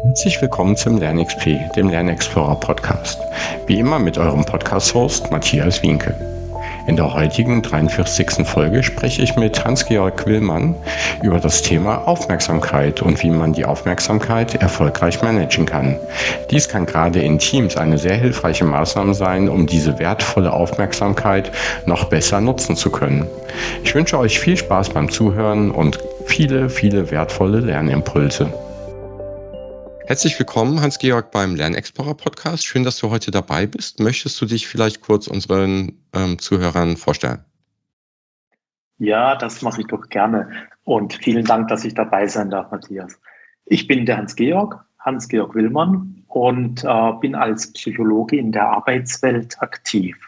Herzlich willkommen zum LernXP, dem Lernexplorer Podcast. Wie immer mit eurem Podcast-Host Matthias Wienke. In der heutigen 43. Folge spreche ich mit Hans-Georg Willmann über das Thema Aufmerksamkeit und wie man die Aufmerksamkeit erfolgreich managen kann. Dies kann gerade in Teams eine sehr hilfreiche Maßnahme sein, um diese wertvolle Aufmerksamkeit noch besser nutzen zu können. Ich wünsche euch viel Spaß beim Zuhören und viele, viele wertvolle Lernimpulse. Herzlich willkommen, Hans-Georg, beim Lernexplorer Podcast. Schön, dass du heute dabei bist. Möchtest du dich vielleicht kurz unseren ähm, Zuhörern vorstellen? Ja, das mache ich doch gerne. Und vielen Dank, dass ich dabei sein darf, Matthias. Ich bin der Hans-Georg, Hans-Georg Willmann und äh, bin als Psychologe in der Arbeitswelt aktiv.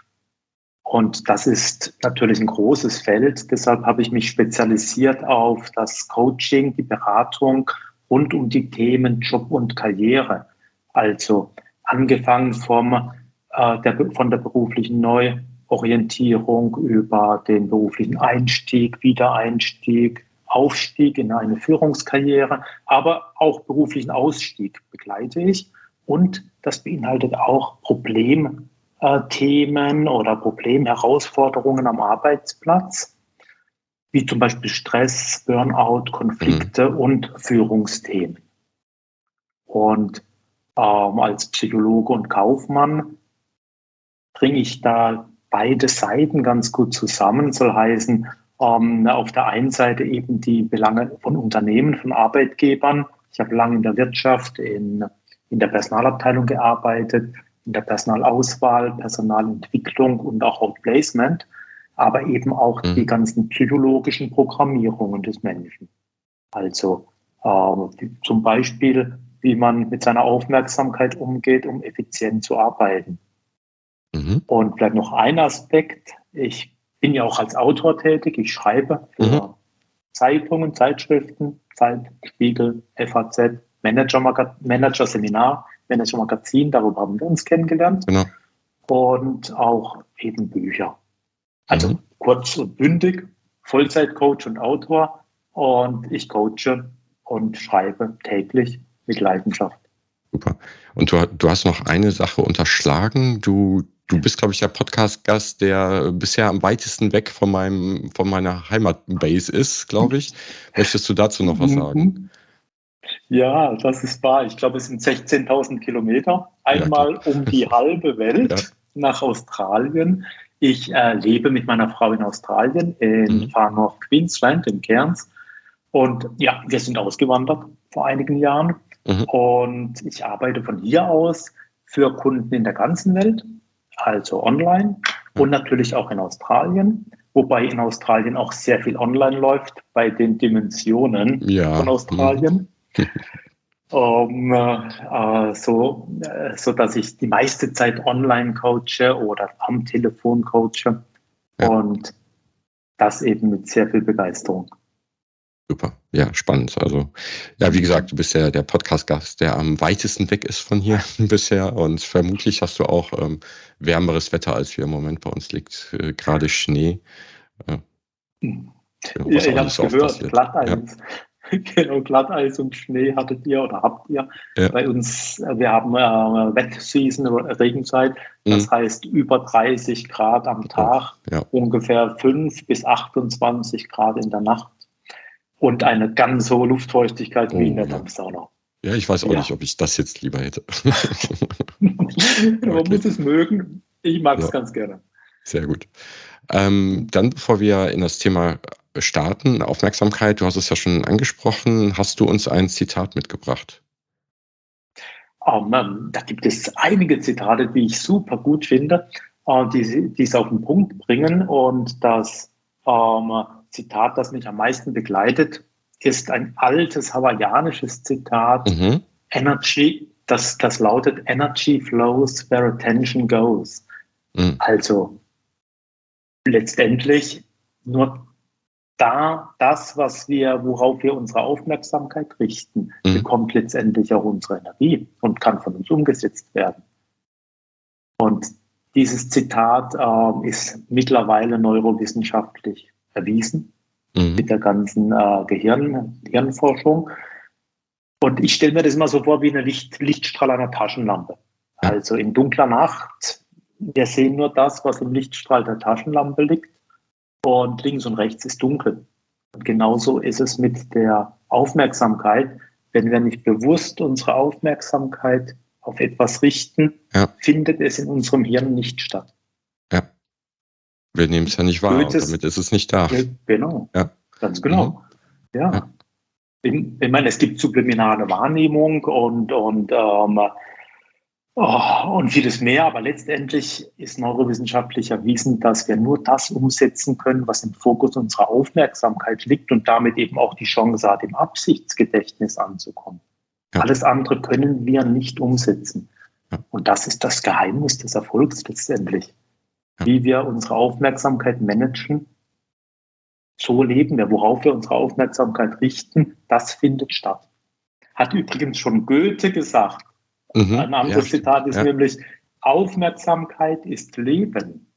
Und das ist natürlich ein großes Feld. Deshalb habe ich mich spezialisiert auf das Coaching, die Beratung rund um die Themen Job und Karriere. Also angefangen vom, äh, der, von der beruflichen Neuorientierung über den beruflichen Einstieg, Wiedereinstieg, Aufstieg in eine Führungskarriere, aber auch beruflichen Ausstieg begleite ich. Und das beinhaltet auch Problemthemen oder Problemherausforderungen am Arbeitsplatz wie zum Beispiel Stress, Burnout, Konflikte mhm. und Führungsthemen. Und ähm, als Psychologe und Kaufmann bringe ich da beide Seiten ganz gut zusammen. Soll heißen, ähm, auf der einen Seite eben die Belange von Unternehmen, von Arbeitgebern. Ich habe lange in der Wirtschaft, in, in der Personalabteilung gearbeitet, in der Personalauswahl, Personalentwicklung und auch Outplacement aber eben auch mhm. die ganzen psychologischen Programmierungen des Menschen. Also äh, zum Beispiel, wie man mit seiner Aufmerksamkeit umgeht, um effizient zu arbeiten. Mhm. Und vielleicht noch ein Aspekt. Ich bin ja auch als Autor tätig. Ich schreibe für mhm. Zeitungen, Zeitschriften, Zeit, Spiegel, FAZ, Manager, Manager Seminar, Manager Magazin. Darüber haben wir uns kennengelernt. Genau. Und auch eben Bücher. Also mhm. kurz und bündig, Vollzeitcoach und Autor. Und ich coache und schreibe täglich mit Leidenschaft. Super. Und du, du hast noch eine Sache unterschlagen. Du, du bist, glaube ich, der Podcast-Gast, der bisher am weitesten weg von, meinem, von meiner Heimatbase ist, glaube ich. Möchtest du dazu noch was mhm. sagen? Ja, das ist wahr. Ich glaube, es sind 16.000 Kilometer. Einmal ja, um die halbe Welt ja. nach Australien. Ich äh, lebe mit meiner Frau in Australien, in mhm. Far North Queensland, in Cairns. Und ja, wir sind ausgewandert vor einigen Jahren. Mhm. Und ich arbeite von hier aus für Kunden in der ganzen Welt, also online mhm. und natürlich auch in Australien. Wobei in Australien auch sehr viel online läuft bei den Dimensionen ja. von Australien. Mhm. um, äh, so, äh, so dass ich die meiste Zeit online coache oder am Telefon coache ja. und das eben mit sehr viel Begeisterung. Super, ja, spannend. Also, ja, wie gesagt, du bist ja der Podcast-Gast, der am weitesten weg ist von hier bisher und vermutlich hast du auch ähm, wärmeres Wetter, als wir im Moment bei uns liegt, äh, gerade Schnee. Ja, ich habe es gehört, Glatteis. Ja. Genau, Glatteis und Schnee hattet ihr oder habt ihr. Ja. Bei uns, äh, wir haben äh, Wet Season, Regenzeit, das mhm. heißt über 30 Grad am Tag, ja. ungefähr 5 bis 28 Grad in der Nacht und eine ganz hohe Luftfeuchtigkeit oh, wie in der ja. Dampfsauna. Ja, ich weiß auch ja. nicht, ob ich das jetzt lieber hätte. Man muss es mögen. Ich mag es ganz gerne. Sehr gut. Ähm, dann, bevor wir in das Thema starten, Aufmerksamkeit, du hast es ja schon angesprochen, hast du uns ein Zitat mitgebracht? Um, ähm, da gibt es einige Zitate, die ich super gut finde, uh, die, die es auf den Punkt bringen. Und das um, ähm, Zitat, das mich am meisten begleitet, ist ein altes hawaiianisches Zitat. Mhm. Energy, das, das lautet Energy flows where attention goes. Mhm. Also letztendlich nur da das, was wir, worauf wir unsere Aufmerksamkeit richten, mhm. bekommt letztendlich auch unsere Energie und kann von uns umgesetzt werden. Und dieses Zitat äh, ist mittlerweile neurowissenschaftlich erwiesen mhm. mit der ganzen äh, Gehirn, Gehirnforschung. Und ich stelle mir das immer so vor wie eine Licht, Lichtstrahl einer Taschenlampe. Also in dunkler Nacht, wir sehen nur das, was im Lichtstrahl der Taschenlampe liegt. Und links und rechts ist dunkel. Und genauso ist es mit der Aufmerksamkeit. Wenn wir nicht bewusst unsere Aufmerksamkeit auf etwas richten, ja. findet es in unserem Hirn nicht statt. Ja. Wir nehmen es ja nicht wahr, und damit ist es nicht da. Genau. Ja. Ganz genau. Mhm. Ja. ja. Ich, ich meine, es gibt subliminale Wahrnehmung und, und ähm, Oh, und vieles mehr, aber letztendlich ist neurowissenschaftlich erwiesen, dass wir nur das umsetzen können, was im Fokus unserer Aufmerksamkeit liegt und damit eben auch die Chance hat, im Absichtsgedächtnis anzukommen. Ja. Alles andere können wir nicht umsetzen. Ja. Und das ist das Geheimnis des Erfolgs letztendlich. Ja. Wie wir unsere Aufmerksamkeit managen, so leben wir, worauf wir unsere Aufmerksamkeit richten, das findet statt. Hat übrigens schon Goethe gesagt, Mhm, Ein anderes ja, Zitat ist ja. nämlich, Aufmerksamkeit ist Leben.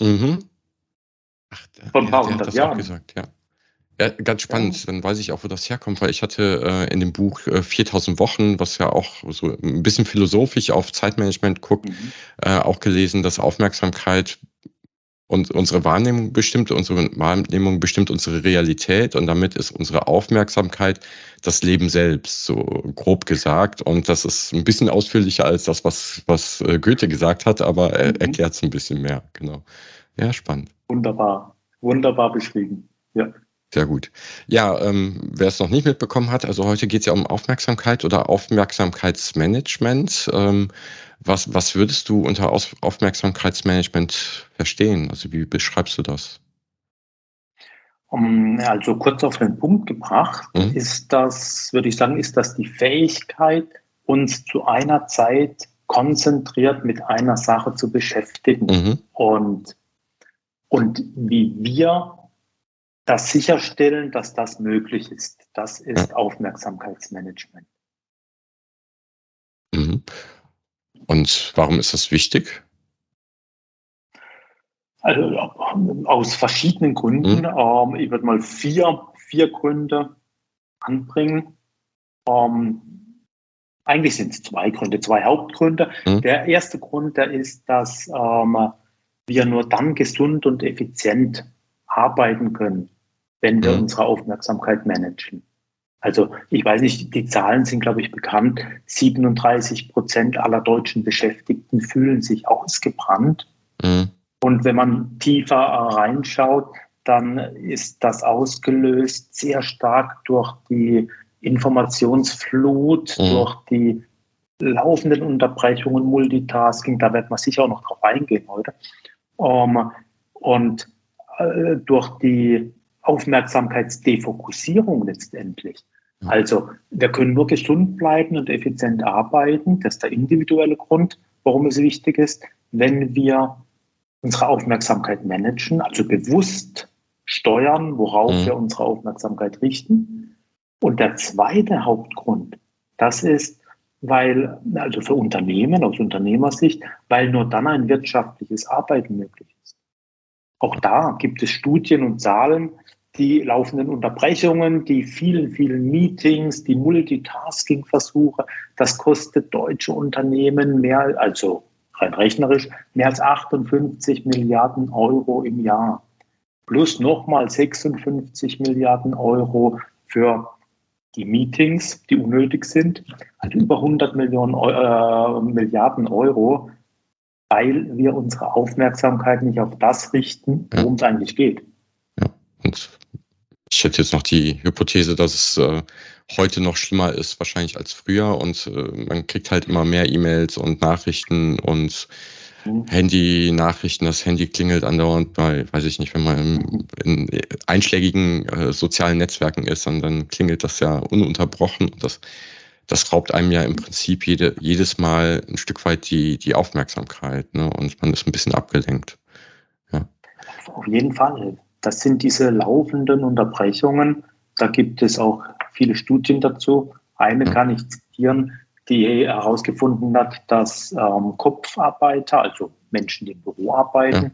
Mhm. Ach, Von ein paar hundert Jahren. Gesagt, ja. Ja, ganz spannend. Ja. Dann weiß ich auch, wo das herkommt, weil ich hatte äh, in dem Buch äh, 4000 Wochen, was ja auch so ein bisschen philosophisch auf Zeitmanagement guckt, mhm. äh, auch gelesen, dass Aufmerksamkeit und unsere Wahrnehmung bestimmt, unsere Wahrnehmung bestimmt unsere Realität und damit ist unsere Aufmerksamkeit das Leben selbst, so grob gesagt. Und das ist ein bisschen ausführlicher als das, was, was äh, Goethe gesagt hat, aber er mhm. erklärt es ein bisschen mehr, genau. Ja, spannend. Wunderbar, wunderbar beschrieben. Ja. Sehr gut. Ja, ähm, wer es noch nicht mitbekommen hat, also heute geht es ja um Aufmerksamkeit oder Aufmerksamkeitsmanagement. Ähm, was, was würdest du unter Aufmerksamkeitsmanagement verstehen? Also wie beschreibst du das? Also kurz auf den Punkt gebracht, mhm. ist das, würde ich sagen, ist das die Fähigkeit, uns zu einer Zeit konzentriert mit einer Sache zu beschäftigen mhm. und, und wie wir das sicherstellen, dass das möglich ist. Das ist. Aufmerksamkeitsmanagement. Mhm. Und warum ist das wichtig? Also aus verschiedenen Gründen. Mhm. Ähm, ich würde mal vier, vier Gründe anbringen. Ähm, eigentlich sind es zwei Gründe, zwei Hauptgründe. Mhm. Der erste Grund, der ist, dass ähm, wir nur dann gesund und effizient arbeiten können, wenn wir mhm. unsere Aufmerksamkeit managen. Also ich weiß nicht, die Zahlen sind, glaube ich, bekannt. 37 Prozent aller deutschen Beschäftigten fühlen sich ausgebrannt. Mhm. Und wenn man tiefer reinschaut, dann ist das ausgelöst sehr stark durch die Informationsflut, mhm. durch die laufenden Unterbrechungen, Multitasking, da wird man sicher auch noch drauf eingehen heute. Um, und äh, durch die Aufmerksamkeitsdefokussierung letztendlich. Also wir können nur gesund bleiben und effizient arbeiten. Das ist der individuelle Grund, warum es wichtig ist, wenn wir unsere Aufmerksamkeit managen, also bewusst steuern, worauf mhm. wir unsere Aufmerksamkeit richten. Und der zweite Hauptgrund, das ist, weil, also für Unternehmen, aus Unternehmersicht, weil nur dann ein wirtschaftliches Arbeiten möglich ist. Auch da gibt es Studien und Zahlen, die laufenden Unterbrechungen, die vielen, vielen Meetings, die Multitasking-Versuche, das kostet deutsche Unternehmen mehr, also rein rechnerisch, mehr als 58 Milliarden Euro im Jahr. Plus nochmal 56 Milliarden Euro für die Meetings, die unnötig sind, also über 100 Millionen, äh, Milliarden Euro, weil wir unsere Aufmerksamkeit nicht auf das richten, worum es eigentlich geht. Ja, und ich hätte jetzt noch die Hypothese, dass es äh, heute noch schlimmer ist, wahrscheinlich als früher. Und äh, man kriegt halt immer mehr E-Mails und Nachrichten und mhm. Handy-Nachrichten. Das Handy klingelt andauernd bei, weiß ich nicht, wenn man in, in einschlägigen äh, sozialen Netzwerken ist, dann, dann klingelt das ja ununterbrochen. Und das, das raubt einem ja im Prinzip jede, jedes Mal ein Stück weit die, die Aufmerksamkeit. Ne? Und man ist ein bisschen abgelenkt. Ja. Auf jeden Fall. Das sind diese laufenden Unterbrechungen. Da gibt es auch viele Studien dazu. Eine kann ich zitieren, die herausgefunden hat, dass ähm, Kopfarbeiter, also Menschen, die im Büro arbeiten, ja.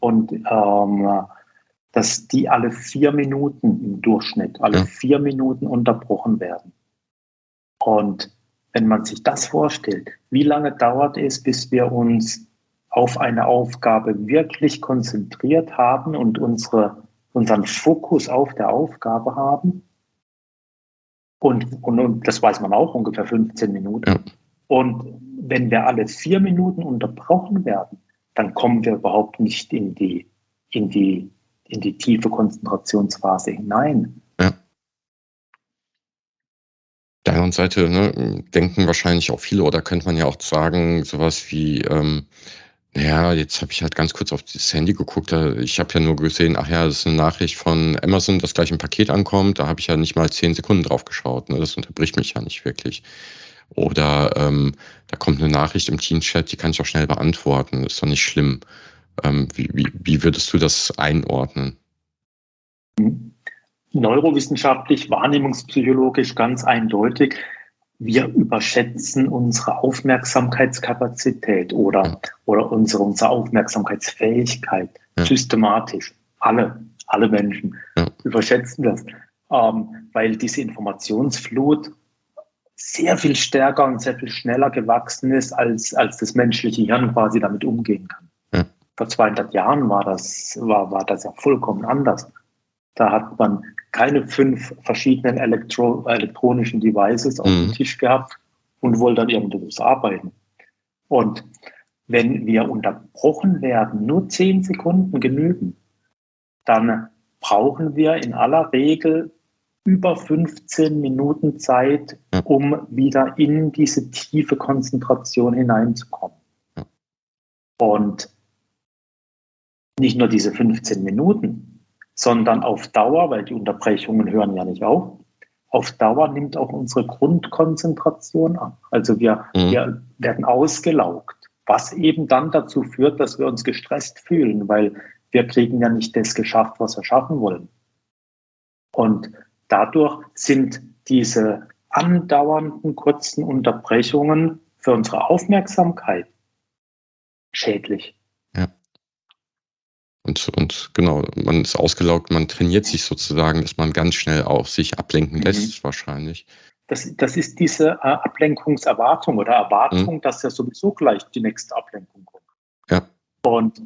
und ähm, dass die alle vier Minuten im Durchschnitt, alle ja. vier Minuten unterbrochen werden. Und wenn man sich das vorstellt, wie lange dauert es, bis wir uns auf eine Aufgabe wirklich konzentriert haben und unsere, unseren Fokus auf der Aufgabe haben? Und, und, und das weiß man auch, ungefähr 15 Minuten. Ja. Und wenn wir alle vier Minuten unterbrochen werden, dann kommen wir überhaupt nicht in die, in die, in die tiefe Konzentrationsphase hinein. Ja. Der anderen Seite ne, denken wahrscheinlich auch viele, oder könnte man ja auch sagen, sowas wie, ähm, naja, jetzt habe ich halt ganz kurz auf das Handy geguckt. Ich habe ja nur gesehen, ach ja, das ist eine Nachricht von Amazon, dass gleich ein Paket ankommt. Da habe ich ja nicht mal zehn Sekunden drauf geschaut. Ne? Das unterbricht mich ja nicht wirklich. Oder ähm, da kommt eine Nachricht im Teamchat, die kann ich auch schnell beantworten. Das ist doch nicht schlimm. Ähm, wie, wie, wie würdest du das einordnen? Neurowissenschaftlich, wahrnehmungspsychologisch ganz eindeutig. Wir überschätzen unsere Aufmerksamkeitskapazität oder, oder unsere, unsere Aufmerksamkeitsfähigkeit ja. systematisch. Alle, alle Menschen ja. überschätzen das, ähm, weil diese Informationsflut sehr viel stärker und sehr viel schneller gewachsen ist, als, als das menschliche Hirn quasi damit umgehen kann. Ja. Vor 200 Jahren war das, war, war das ja vollkommen anders. Da hat man keine fünf verschiedenen Elektro elektronischen Devices auf mhm. dem Tisch gehabt und wollte dann irgendwas arbeiten. Und wenn wir unterbrochen werden, nur zehn Sekunden genügen, dann brauchen wir in aller Regel über 15 Minuten Zeit, um wieder in diese tiefe Konzentration hineinzukommen. Und nicht nur diese 15 Minuten, sondern auf Dauer, weil die Unterbrechungen hören ja nicht auf, auf Dauer nimmt auch unsere Grundkonzentration ab. Also wir, mhm. wir werden ausgelaugt, was eben dann dazu führt, dass wir uns gestresst fühlen, weil wir kriegen ja nicht das geschafft, was wir schaffen wollen. Und Dadurch sind diese andauernden kurzen Unterbrechungen für unsere Aufmerksamkeit schädlich. Und, und genau, man ist ausgelaugt, man trainiert sich sozusagen, dass man ganz schnell auf sich ablenken mhm. lässt, mhm. wahrscheinlich. Das, das ist diese äh, Ablenkungserwartung oder Erwartung, mhm. dass ja sowieso gleich die nächste Ablenkung kommt. Ja. Und,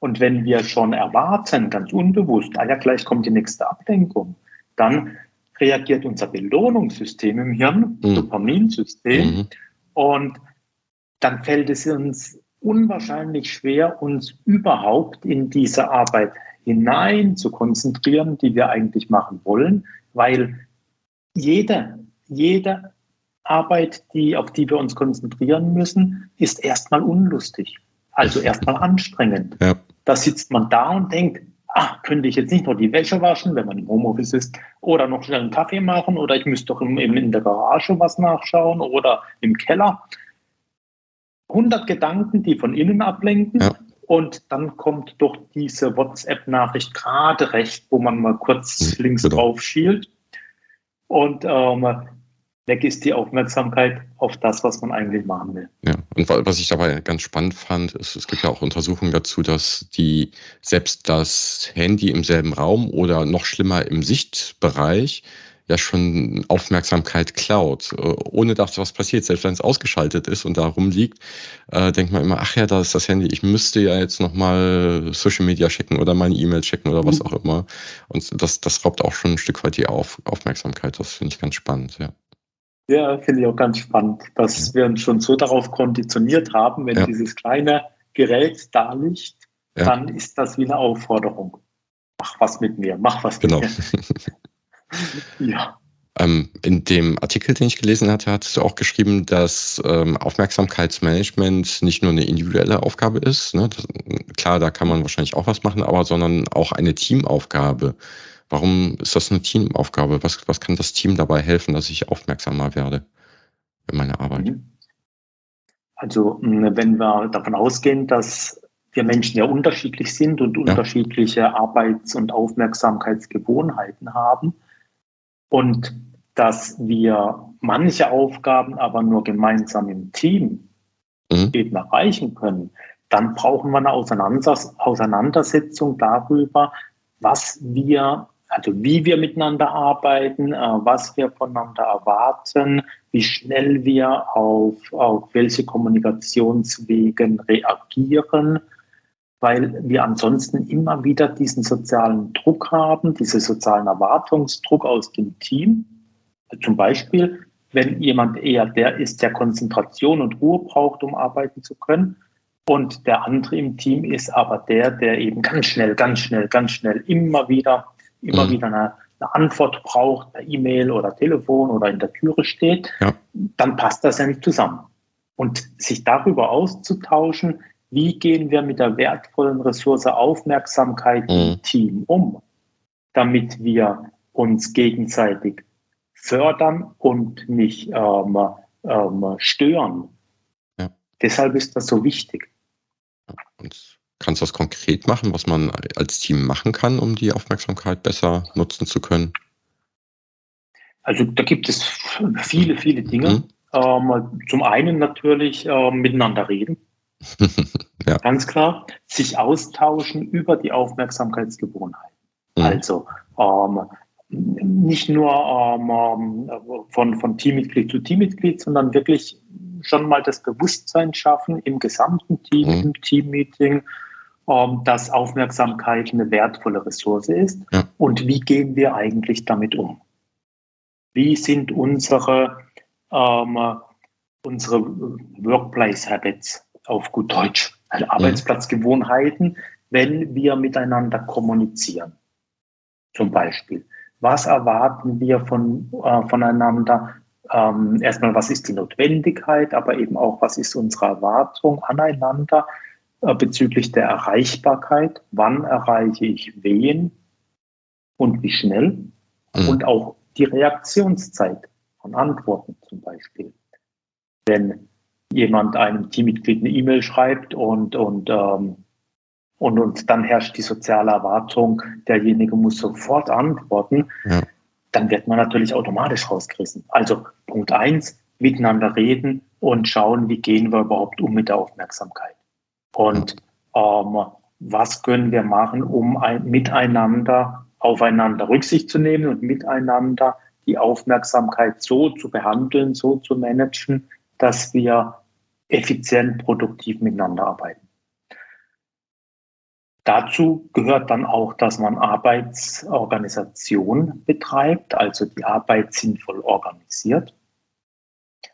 und wenn wir schon erwarten, ganz unbewusst, ah ja, gleich kommt die nächste Ablenkung, dann reagiert unser Belohnungssystem im Hirn, mhm. Dopaminsystem, mhm. und dann fällt es uns unwahrscheinlich schwer, uns überhaupt in diese Arbeit hinein zu konzentrieren, die wir eigentlich machen wollen, weil jede, jede Arbeit, die, auf die wir uns konzentrieren müssen, ist erstmal unlustig. Also erstmal anstrengend. Ja. Da sitzt man da und denkt, ah, könnte ich jetzt nicht noch die Wäsche waschen, wenn man im Homeoffice ist, oder noch schnell einen Kaffee machen, oder ich müsste doch in der Garage was nachschauen oder im Keller. 100 Gedanken, die von innen ablenken. Ja. Und dann kommt doch diese WhatsApp-Nachricht gerade recht, wo man mal kurz mhm, links genau. drauf schielt. Und ähm, weg ist die Aufmerksamkeit auf das, was man eigentlich machen will. Ja, und was ich dabei ganz spannend fand, ist, es gibt ja auch Untersuchungen dazu, dass die selbst das Handy im selben Raum oder noch schlimmer im Sichtbereich ja schon Aufmerksamkeit klaut, äh, ohne dass was passiert. Selbst wenn es ausgeschaltet ist und da rumliegt, äh, denkt man immer, ach ja, da ist das Handy, ich müsste ja jetzt nochmal Social Media checken oder meine E-Mail checken oder was mhm. auch immer. Und das, das raubt auch schon ein Stück weit die Auf Aufmerksamkeit. Das finde ich ganz spannend, ja. Ja, finde ich auch ganz spannend, dass wir uns schon so darauf konditioniert haben, wenn ja. dieses kleine Gerät da liegt, ja. dann ist das wie eine Aufforderung. Mach was mit mir, mach was genau. mit mir. ja. Ähm, in dem Artikel, den ich gelesen hatte, hast du auch geschrieben, dass ähm, Aufmerksamkeitsmanagement nicht nur eine individuelle Aufgabe ist. Ne? Das, klar, da kann man wahrscheinlich auch was machen, aber sondern auch eine Teamaufgabe. Warum ist das eine Teamaufgabe? Was, was kann das Team dabei helfen, dass ich aufmerksamer werde in meiner Arbeit? Mhm. Also wenn wir davon ausgehen, dass wir Menschen ja unterschiedlich sind und ja. unterschiedliche Arbeits- und Aufmerksamkeitsgewohnheiten haben und dass wir manche Aufgaben aber nur gemeinsam im Team mhm. eben erreichen können, dann brauchen wir eine Auseinandersetzung darüber, was wir Also wie wir miteinander arbeiten, äh, was wir voneinander erwarten, wie schnell wir auf, auf welche Kommunikationswegen reagieren, weil wir ansonsten immer wieder diesen sozialen Druck haben, diesen sozialen Erwartungsdruck aus dem Team. Zum Beispiel, wenn jemand eher der ist, der Konzentration und Ruhe braucht, um arbeiten zu können, und der andere im Team ist aber der, der eben ganz schnell, ganz schnell, ganz schnell immer wieder, immer mhm. wieder eine, eine, Antwort braucht per E-Mail oder Telefon oder in der Türe steht, ja. dann passt das ja nicht zusammen. Und sich darüber auszutauschen, wie gehen wir mit der wertvollen Ressource Aufmerksamkeit mhm. im Team um, damit wir uns gegenseitig fördern und nicht ähm, ähm, stören. Ja. Deshalb ist das so wichtig. Und kannst du das konkret machen, was man als Team machen kann, um die Aufmerksamkeit besser nutzen zu können? Also da gibt es viele, viele Dinge. Mhm. Ähm, zum einen natürlich äh, miteinander reden. ja. Ganz klar. Sich austauschen über die Aufmerksamkeitsgewohnheiten. Mhm. Also ähm, nicht nur ähm, von, von Teammitglied zu Teammitglied, sondern wirklich schon mal das Bewusstsein schaffen im gesamten Team, mhm. im Teammeeting, ähm, dass Aufmerksamkeit eine wertvolle Ressource ist. Ja. Und wie gehen wir eigentlich damit um? Wie sind unsere, ähm, unsere Workplace Habits auf gut Deutsch, also Arbeitsplatzgewohnheiten, wenn wir miteinander kommunizieren? Zum Beispiel. Was erwarten wir von, äh, voneinander? ähm, erstmal, was ist die Notwendigkeit, aber eben auch, was ist unsere Erwartung aneinander äh, bezüglich der Erreichbarkeit, wann erreiche ich wen und wie schnell mhm. und auch die Reaktionszeit von Antworten zum Beispiel. Wenn jemand einem Teammitglied eine E-Mail schreibt und, und, ähm, und, und dann herrscht die soziale Erwartung, derjenige muss sofort antworten, ja dann wird man natürlich automatisch rausgerissen. Also Punkt eins, miteinander reden und schauen, wie gehen wir überhaupt um mit der Aufmerksamkeit. Und ähm, was können wir machen, um ein, miteinander aufeinander Rücksicht zu nehmen und miteinander die Aufmerksamkeit so zu behandeln, so zu managen, dass wir effizient, produktiv miteinander arbeiten. Dazu gehört dann auch, dass man Arbeitsorganisation betreibt, also die Arbeit sinnvoll organisiert.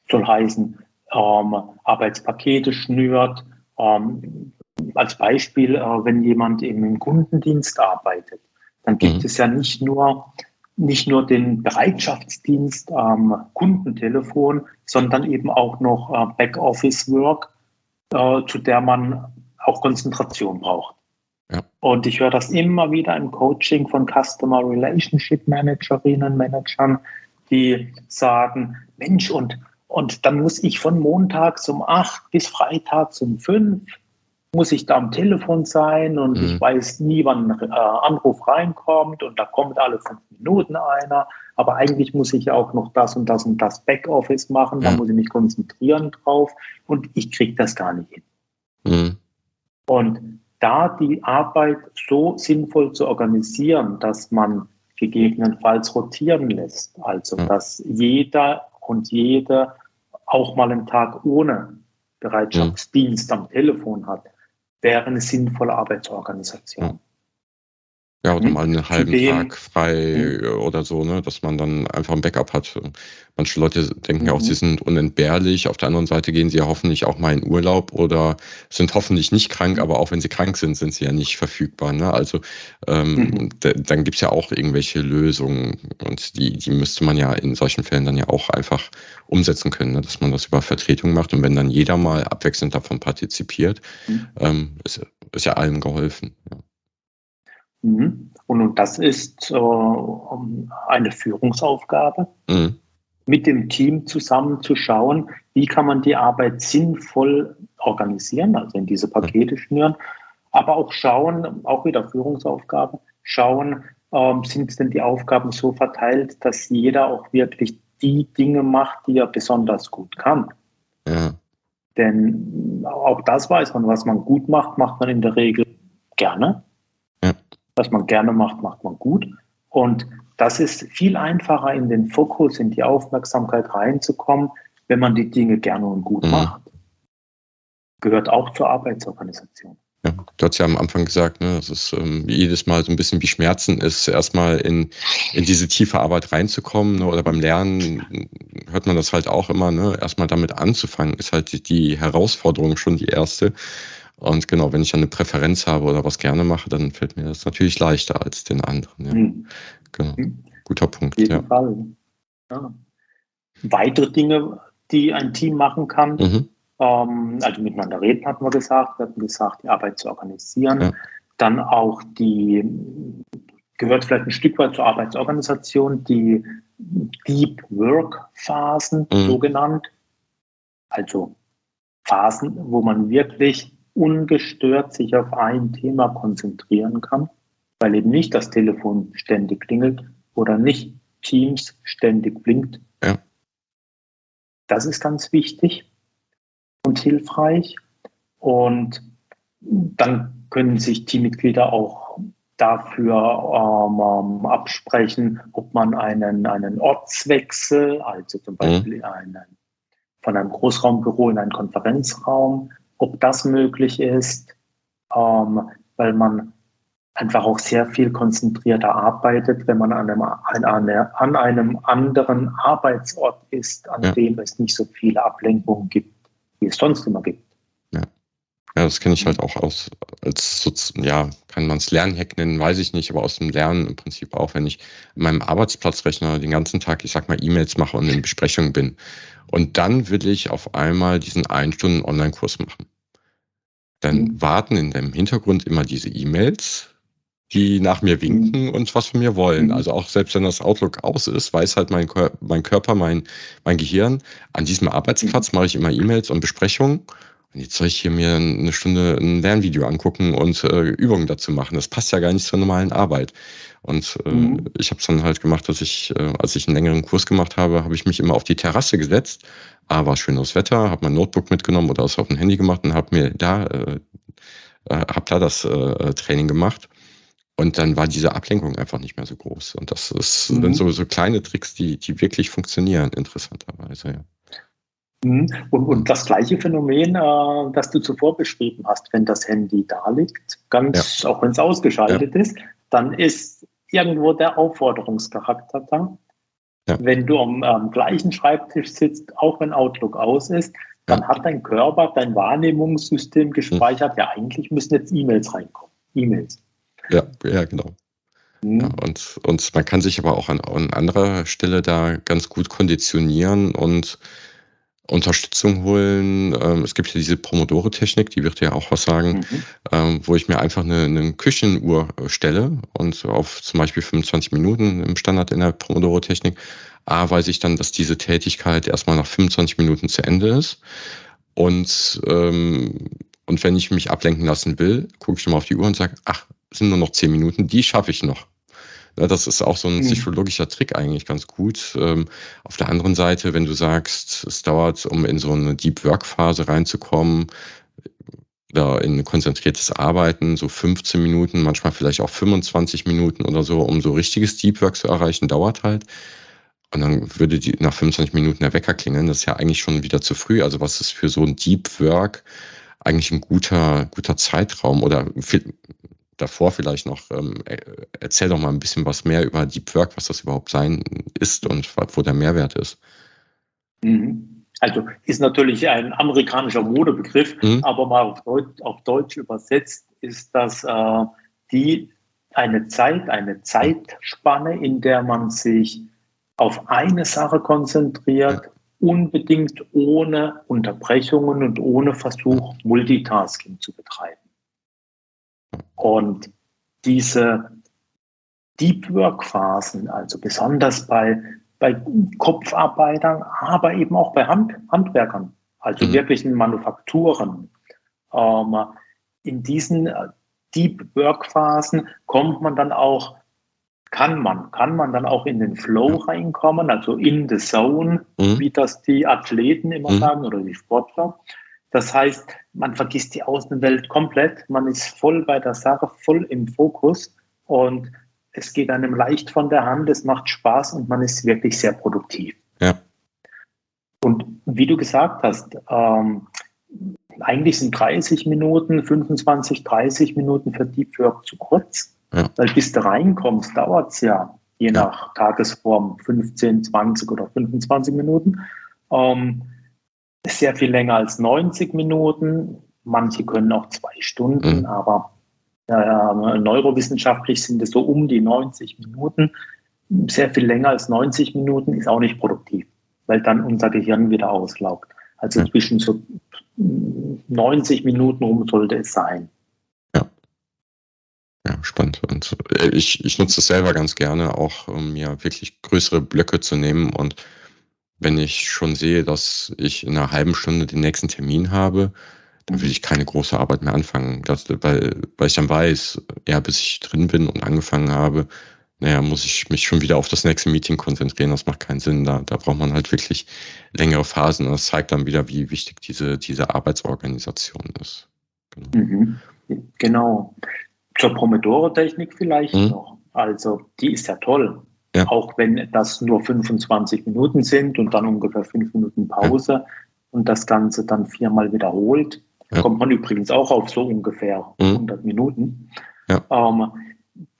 Soll heißen, ähm, Arbeitspakete schnürt. Ähm, als Beispiel, äh, wenn jemand im Kundendienst arbeitet, dann gibt mhm. es ja nicht nur, nicht nur den Bereitschaftsdienst am Kundentelefon, sondern eben auch noch äh, Backoffice-Work, äh, zu der man auch Konzentration braucht. Ja. Und ich höre das immer wieder im Coaching von Customer Relationship Managerinnen, Managern, die sagen, Mensch, und, und dann muss ich von Montags um acht bis Freitags um fünf muss ich da am Telefon sein und mhm. ich weiß nie, wann ein äh, Anruf reinkommt und da kommt alle fünf Minuten einer. Aber eigentlich muss ich ja auch noch das und das und das Backoffice machen, da muss ich mich konzentrieren drauf und ich kriege das gar nicht hin. Mhm. Und da die Arbeit so sinnvoll zu organisieren, dass man gegebenenfalls rotieren lässt. Also, dass jeder und jede auch mal einen Tag ohne Bereitschaftsdienst am Telefon hat, wäre eine sinnvolle Arbeitsorganisation. Ja, oder hm? mal einen halben Zudem, Tag frei mhm. oder so, ne, dass man dann einfach ein Backup hat. Manche Leute denken ja auch, sie hm. sind unentbehrlich. Auf der anderen Seite gehen sie ja hoffentlich auch mal in Urlaub oder sind hoffentlich nicht krank, aber auch wenn sie krank sind, sind sie ja nicht verfügbar. Ne? Also ähm, mhm. dann gibt's ja auch irgendwelche Lösungen und die, die müsste man ja in solchen Fällen dann ja auch einfach umsetzen können, ne? dass man das über Vertretung macht und wenn dann jeder mal abwechselnd davon partizipiert, mhm. ähm, ist, ist ja allen geholfen. Ja. Mhm. Und, das ist äh, eine Führungsaufgabe, mhm. mit dem Team zusammen zu schauen, wie kann man die Arbeit sinnvoll organisieren, also in diese Pakete schnüren, aber auch schauen, auch wieder Führungsaufgabe, schauen, ähm, sind denn die Aufgaben so verteilt, dass jeder auch wirklich die Dinge macht, die er besonders gut kann. Ja. Denn auch das weiß man, was man gut macht, macht man in der Regel gerne was man gerne macht, macht man gut. Und das ist viel einfacher, in den Fokus, in die Aufmerksamkeit reinzukommen, wenn man die Dinge gerne und gut mhm. macht. Gehört auch zur Arbeitsorganisation. Ja, du hast ja am Anfang gesagt, ne, dass es ähm, jedes Mal so ein bisschen wie Schmerzen ist, erstmal in, in diese tiefe Arbeit reinzukommen. Ne, oder beim Lernen hört man das halt auch immer, ne, erstmal damit anzufangen, ist halt die, die Herausforderung schon die erste. Und genau, wenn ich eine Präferenz habe oder was gerne mache, dann fällt mir das natürlich leichter als den anderen. Ja. Mhm. Genau. Mhm. Guter Punkt. Auf jeden ja. Fall. Ja. Weitere Dinge, die ein Team machen kann, mhm. ähm, also miteinander reden, hatten wir gesagt, wir hatten gesagt, die Arbeit zu organisieren. Ja. Dann auch die, gehört vielleicht ein Stück weit zur Arbeitsorganisation, die Deep Work Phasen, mhm. so genannt. Also Phasen, wo man wirklich ungestört sich auf ein Thema konzentrieren kann, weil eben nicht das Telefon ständig klingelt oder nicht Teams ständig blinkt. Ja. Das ist ganz wichtig und hilfreich. Und dann können sich Teammitglieder auch dafür ähm, absprechen, ob man einen, einen Ortswechsel, also zum mhm. Beispiel mhm. einen, von einem Großraumbüro in einen Konferenzraum, ob das möglich ist, ähm, weil man einfach auch sehr viel konzentrierter arbeitet, wenn man an einem, an, an einem anderen Arbeitsort ist, an ja. dem es nicht so viele Ablenkungen gibt, wie es sonst immer gibt. Ja, ja das kenne ich halt auch aus, als, ja, kann man es Lernhack nennen, weiß ich nicht, aber aus dem Lernen im Prinzip auch, wenn ich in meinem Arbeitsplatzrechner den ganzen Tag, ich sag mal, E-Mails mache und in Besprechungen bin. Und dann will ich auf einmal diesen ein Stunden Online-Kurs machen dann mhm. warten in dem Hintergrund immer diese E-Mails, die nach mir winken mhm. und was von mir wollen. Mhm. Also auch selbst wenn das Outlook aus ist, weiß halt mein, Kör mein Körper, mein, mein Gehirn, an diesem Arbeitsplatz mache ich immer E-Mails und Besprechungen. Und jetzt soll ich hier mir eine Stunde ein Lernvideo angucken und äh, Übungen dazu machen. Das passt ja gar nicht zur normalen Arbeit. Und äh, mhm. ich habe es dann halt gemacht, dass ich, äh, als ich einen längeren Kurs gemacht habe, habe ich mich immer auf die Terrasse gesetzt. Ah, war schönes Wetter, habe mein Notebook mitgenommen oder es auf dem Handy gemacht und habe mir da, äh, äh, habe da das äh, Training gemacht. Und dann war diese Ablenkung einfach nicht mehr so groß. Und das ist, mhm. sind so, so kleine Tricks, die, die wirklich funktionieren, interessanterweise, ja. Mhm. Und, und das gleiche Phänomen, äh, das du zuvor beschrieben hast, wenn das Handy da liegt, ganz, ja. auch wenn es ausgeschaltet ja. ist, dann ist irgendwo der Aufforderungscharakter da. Ja. Wenn du am, am, gleichen Schreibtisch sitzt, auch wenn Outlook aus ist, dann hat dein Körper, dein Wahrnehmungssystem gespeichert, ja, eigentlich müssen jetzt E-Mails reinkommen. E-Mails. Ja, ja, genau. Mhm. Ja, und, und man kann sich aber auch an, an anderer Stelle da ganz gut konditionieren und Unterstützung holen. Ähm, es gibt ja diese Pomodoro-Technik, die wird ja auch was sagen, mhm. ähm, wo ich mir einfach eine, eine Küchenuhr äh, stelle und auf zum Beispiel 25 Minuten im Standard in der Pomodoro-Technik. A, weiß ich dann, dass diese Tätigkeit erstmal nach 25 Minuten zu Ende ist. Und, ähm, und wenn ich mich ablenken lassen will, gucke ich nochmal auf die Uhr und sage, ach, sind nur noch 10 Minuten, die schaffe ich noch. Ja, das ist auch so ein mhm. psychologischer Trick eigentlich ganz gut. Ähm, auf der anderen Seite, wenn du sagst, es dauert, um in so eine Deep Work Phase reinzukommen, da in konzentriertes Arbeiten, so 15 Minuten, manchmal vielleicht auch 25 Minuten oder so, um so richtiges Deep Work zu erreichen, dauert halt. Und dann würde die nach 25 Minuten der Wecker klingeln. Das ist ja eigentlich schon wieder zu früh. Also was ist für so ein Deep Work eigentlich ein guter, guter Zeitraum oder davor vielleicht noch, ähm, erzähl doch mal ein bisschen was mehr über Deep Work, was das überhaupt sein ist und wo der Mehrwert ist. Mhm. Also ist natürlich ein amerikanischer Modebegriff, mhm. aber mal auf Deutsch, auf Deutsch, übersetzt ist das äh, die eine Zeit, eine Zeitspanne, in der man sich auf eine Sache konzentriert, ja. unbedingt ohne Unterbrechungen und ohne Versuch, Multitasking zu betreiben. Und diese Deep Work Phasen, also besonders bei, bei Kopfarbeitern, aber eben auch bei Hand, Handwerkern, also mhm. wirklichen Manufakturen, ähm, in diesen Deep Work Phasen kommt man dann auch, kann man, kann man dann auch in den Flow reinkommen, also in the zone, mhm. wie das die Athleten immer mhm. sagen oder die Sportler. Das heißt, man vergisst die Außenwelt komplett, man ist voll bei der Sache, voll im Fokus und es geht einem leicht von der Hand, es macht Spaß und man ist wirklich sehr produktiv. Ja. Und wie du gesagt hast, ähm, eigentlich sind 30 Minuten, 25, 30 Minuten für Deep Work zu kurz, ja. weil bis du reinkommst, dauert es ja, je nach Tagesform, 15, 20 oder 25 Minuten. Ähm, sehr viel länger als 90 Minuten. Manche können auch zwei Stunden, mhm. aber äh, neurowissenschaftlich sind es so um die 90 Minuten. Sehr viel länger als 90 Minuten ist auch nicht produktiv, weil dann unser Gehirn wieder auslaugt. Also mhm. zwischen so 90 Minuten rum sollte es sein. Ja. Ja, spannend. Und äh, ich, ich nutze es selber ganz gerne, auch um mir wirklich größere Blöcke zu nehmen und wenn ich schon sehe, dass ich in einer halben Stunde den nächsten Termin habe, dann will ich keine große Arbeit mehr anfangen, das, weil, weil ich dann weiß, ja, bis ich drin bin und angefangen habe, naja, muss ich mich schon wieder auf das nächste Meeting konzentrieren. Das macht keinen Sinn. Da, da braucht man halt wirklich längere Phasen. Und das zeigt dann wieder, wie wichtig diese, diese Arbeitsorganisation ist. Genau. Mhm. genau. Zur Pomodoro-Technik vielleicht mhm. noch. Also, die ist ja toll. Ja. Auch wenn das nur 25 Minuten sind und dann ungefähr fünf Minuten Pause ja. und das Ganze dann viermal wiederholt, ja. kommt man übrigens auch auf so ungefähr mhm. 100 Minuten. Ähm,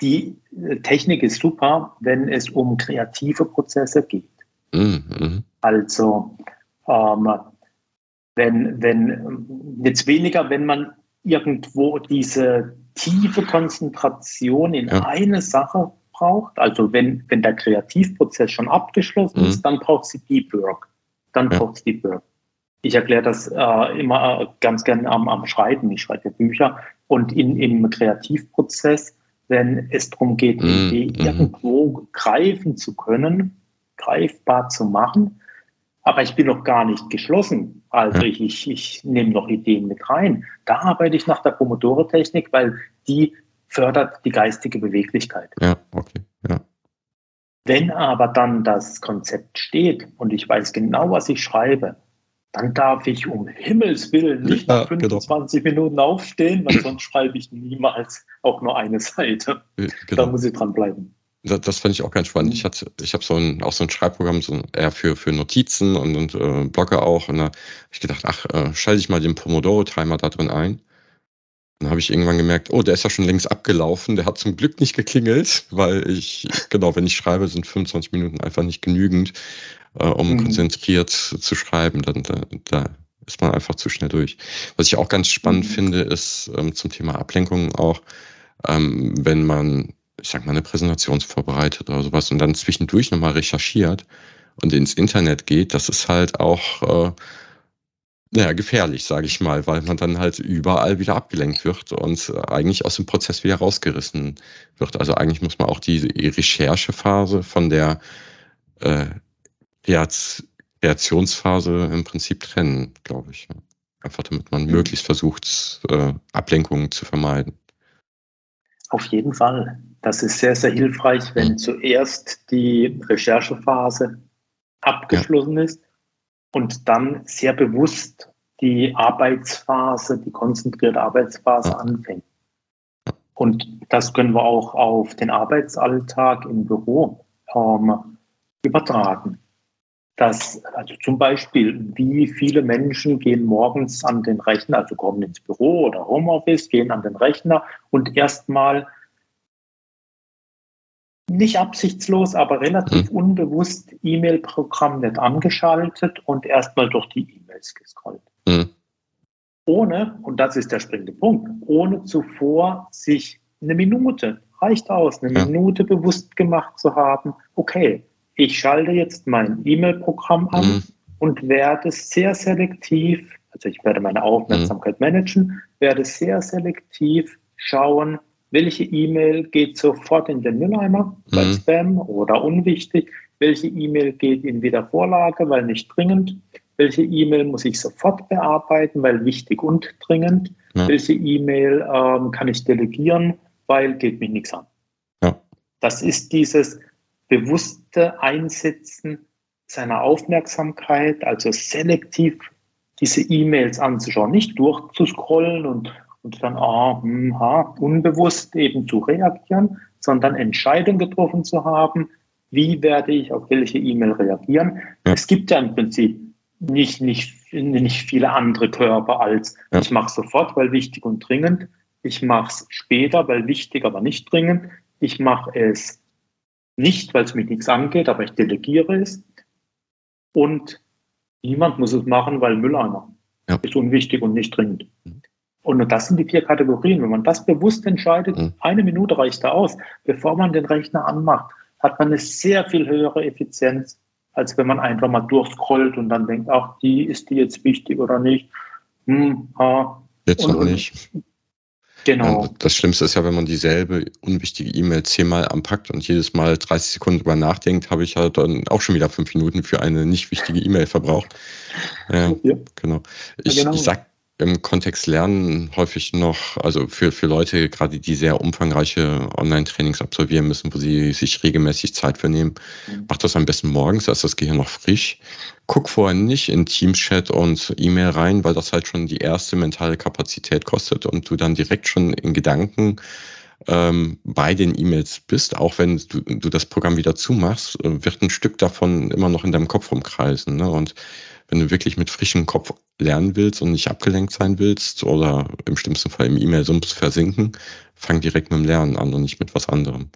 die äh, Technik ist super, wenn es um kreative Prozesse geht. Mhm. Also ähm, wenn, wenn jetzt weniger, wenn man irgendwo diese tiefe Konzentration in eine Sache braucht, also wenn, wenn der Kreativprozess schon abgeschlossen mhm. ist, dann braucht sie Deep Work. Dann ja. braucht es Deep Work. Ich erkläre das äh, immer äh, ganz gerne am, am Schreiben. Ich schreibe Bücher und in, im Kreativprozess, wenn es darum geht, mhm. die irgendwo greifen zu können, greifbar zu machen, aber ich bin noch gar nicht geschlossen. Also ich, ich, ich nehme noch Ideen mit rein. Da arbeite ich nach der Pomodoro-Technik, weil die fördert die geistige Beweglichkeit. Ja, okay. Ja. Wenn aber dann das Konzept steht und ich weiß genau, was ich schreibe, dann darf ich um Himmels Willen nicht ja, nach 25 genau. Minuten aufstehen, weil sonst schreibe ich niemals auch nur eine Seite. Genau. Da muss ich dranbleiben. Das, das fand ich auch ganz spannend. Ich hatte, ich habe so ein, auch so ein Schreibprogramm, so eher für, für Notizen und, und äh, Blogger auch. Und da habe ich gedacht, ach, äh, schalte ich mal den Pomodoro-Timer da drin ein. Dann habe ich irgendwann gemerkt, oh, der ist ja schon längst abgelaufen. Der hat zum Glück nicht geklingelt, weil ich, genau, wenn ich schreibe, sind 25 Minuten einfach nicht genügend, äh, um mhm. konzentriert zu schreiben. Dann, da, da ist man einfach zu schnell durch. Was ich auch ganz spannend mhm. finde, ist ähm, zum Thema Ablenkung auch, ähm, wenn man, ich sag mal, eine Präsentation vorbereitet oder sowas und dann zwischendurch nochmal recherchiert und ins Internet geht, das ist halt auch äh, naja, gefährlich, sage ich mal, weil man dann halt überall wieder abgelenkt wird und eigentlich aus dem Prozess wieder rausgerissen wird. Also eigentlich muss man auch die Recherchephase von der äh, Kreationsphase im Prinzip trennen, glaube ich. Einfach damit man mhm. möglichst versucht, äh, Ablenkungen zu vermeiden. Auf jeden Fall. Das ist sehr, sehr hilfreich, wenn mhm. zuerst die Recherchephase abgeschlossen ja. ist und dann sehr bewusst die Arbeitsphase, die konzentrierte Arbeitsphase anfängt. Und das können wir auch auf den Arbeitsalltag im Büro ähm, übertragen. Das, also zum Beispiel, wie viele Menschen gehen morgens an den Rechner, also kommen ins Büro oder Homeoffice, gehen an den Rechner und erstmal nicht absichtslos, aber relativ mhm. unbewusst E-Mail-Programm nicht angeschaltet und erstmal durch die E-Mails gescrollt. Mhm. Ohne, und das ist der springende Punkt, ohne zuvor sich eine Minute, reicht aus, eine ja. Minute bewusst gemacht zu haben, okay, ich schalte jetzt mein E-Mail-Programm an mhm. und werde sehr selektiv, also ich werde meine Aufmerksamkeit mhm. managen, werde sehr selektiv schauen, welche E-Mail geht sofort in den Mülleimer, bei mhm. Spam oder unwichtig? Welche E-Mail geht in Wiedervorlage, weil nicht dringend? Welche E-Mail muss ich sofort bearbeiten, weil wichtig und dringend? Ja. Welche E-Mail ähm, kann ich delegieren, weil geht mich nichts an? Ja. Das ist dieses bewusste Einsetzen seiner Aufmerksamkeit, also selektiv diese E-Mails anzuschauen, nicht durchzuscrollen und und dann ah, hm, ha, unbewusst eben zu reagieren, sondern Entscheidungen getroffen zu haben, wie werde ich auf welche E-Mail reagieren. Ja. Es gibt ja im Prinzip nicht, nicht, nicht viele andere Körper als ja. ich mache sofort, weil wichtig und dringend. Ich mache es später, weil wichtig, aber nicht dringend. Ich mache es nicht, weil es mich nichts angeht, aber ich delegiere es. Und niemand muss es machen, weil Mülleimer ja. ist unwichtig und nicht dringend. Mhm. Und das sind die vier Kategorien. Wenn man das bewusst entscheidet, mhm. eine Minute reicht da aus, bevor man den Rechner anmacht, hat man eine sehr viel höhere Effizienz, als wenn man einfach mal durchscrollt und dann denkt, ach, die ist die jetzt wichtig oder nicht. Hm, ha. Jetzt und, noch nicht. Genau. Das Schlimmste ist ja, wenn man dieselbe unwichtige E-Mail zehnmal anpackt und jedes Mal 30 Sekunden drüber nachdenkt, habe ich halt dann auch schon wieder fünf Minuten für eine nicht wichtige E-Mail verbraucht. Ja, ja. Genau. Ich, ja, genau. ich sag im Kontext Lernen häufig noch, also für, für Leute gerade, die sehr umfangreiche Online-Trainings absolvieren müssen, wo sie sich regelmäßig Zeit für nehmen, mhm. macht das am besten morgens, da ist das Gehirn noch frisch. Guck vorher nicht in Teams-Chat und E-Mail rein, weil das halt schon die erste mentale Kapazität kostet und du dann direkt schon in Gedanken ähm, bei den E-Mails bist, auch wenn du, du das Programm wieder zumachst, äh, wird ein Stück davon immer noch in deinem Kopf rumkreisen. Ne? Und wenn du wirklich mit frischem Kopf lernen willst und nicht abgelenkt sein willst oder im schlimmsten Fall im E-Mail-Sumpf versinken, fang direkt mit dem Lernen an und nicht mit was anderem.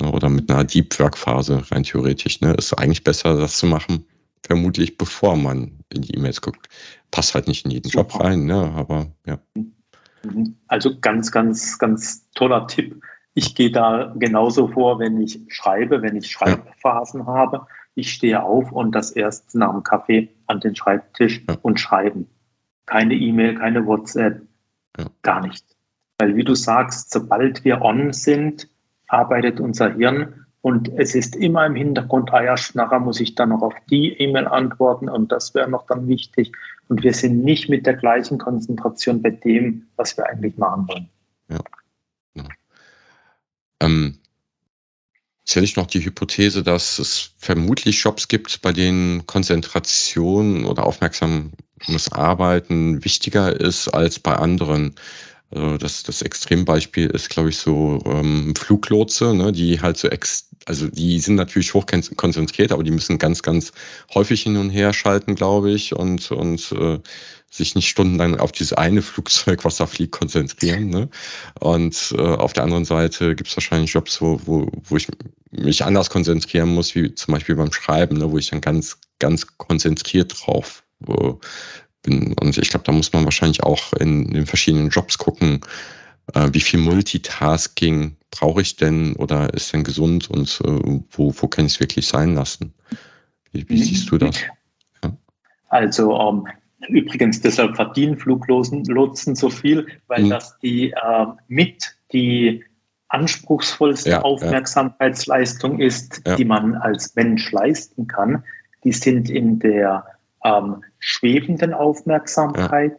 Ne? Oder mit einer Deep Work-Phase rein theoretisch. Ne? Ist eigentlich besser, das zu machen, vermutlich bevor man in die E-Mails guckt. Passt halt nicht in jeden Job rein, ne? aber ja. Mhm. Also ganz, ganz, ganz toller Tipp. Ich gehe da genauso vor, wenn ich schreibe, wenn ich Schreibphasen ja. habe ich stehe auf und das erst nach dem Kaffee an den Schreibtisch ja. und schreiben. Keine E-Mail, keine WhatsApp, ja. gar nichts. Weil wie du sagst, sobald wir on sind, arbeitet unser Hirn und es ist immer im Hintergrund, ah ja, nachher muss ich dann noch auf die E-Mail antworten und das wäre noch dann wichtig. Und wir sind nicht mit der gleichen Konzentration bei dem, was wir eigentlich machen wollen. Ja. ja. Ähm, Hätte ich noch die Hypothese, dass es vermutlich Jobs gibt, bei denen Konzentration oder aufmerksames Arbeiten wichtiger ist als bei anderen. Also das, das Extrembeispiel ist, glaube ich, so ähm, Fluglotse, ne, die halt so ex, also die sind natürlich hoch konzentriert, aber die müssen ganz, ganz häufig hin und her schalten, glaube ich, und, und äh, sich nicht stundenlang auf dieses eine Flugzeug, was da fliegt, konzentrieren. Ne? Und äh, auf der anderen Seite gibt es wahrscheinlich Jobs, wo, wo, wo ich mich anders konzentrieren muss, wie zum Beispiel beim Schreiben, ne? wo ich dann ganz, ganz konzentriert drauf äh, bin. Und ich glaube, da muss man wahrscheinlich auch in den verschiedenen Jobs gucken, äh, wie viel Multitasking brauche ich denn oder ist denn gesund und äh, wo, wo kann ich es wirklich sein lassen? Wie, wie siehst du das? Ja. Also ähm, Übrigens, deshalb verdienen Fluglotsen so viel, weil mhm. das die äh, mit die anspruchsvollste ja, Aufmerksamkeitsleistung ja. ist, die man als Mensch leisten kann. Die sind in der ähm, schwebenden Aufmerksamkeit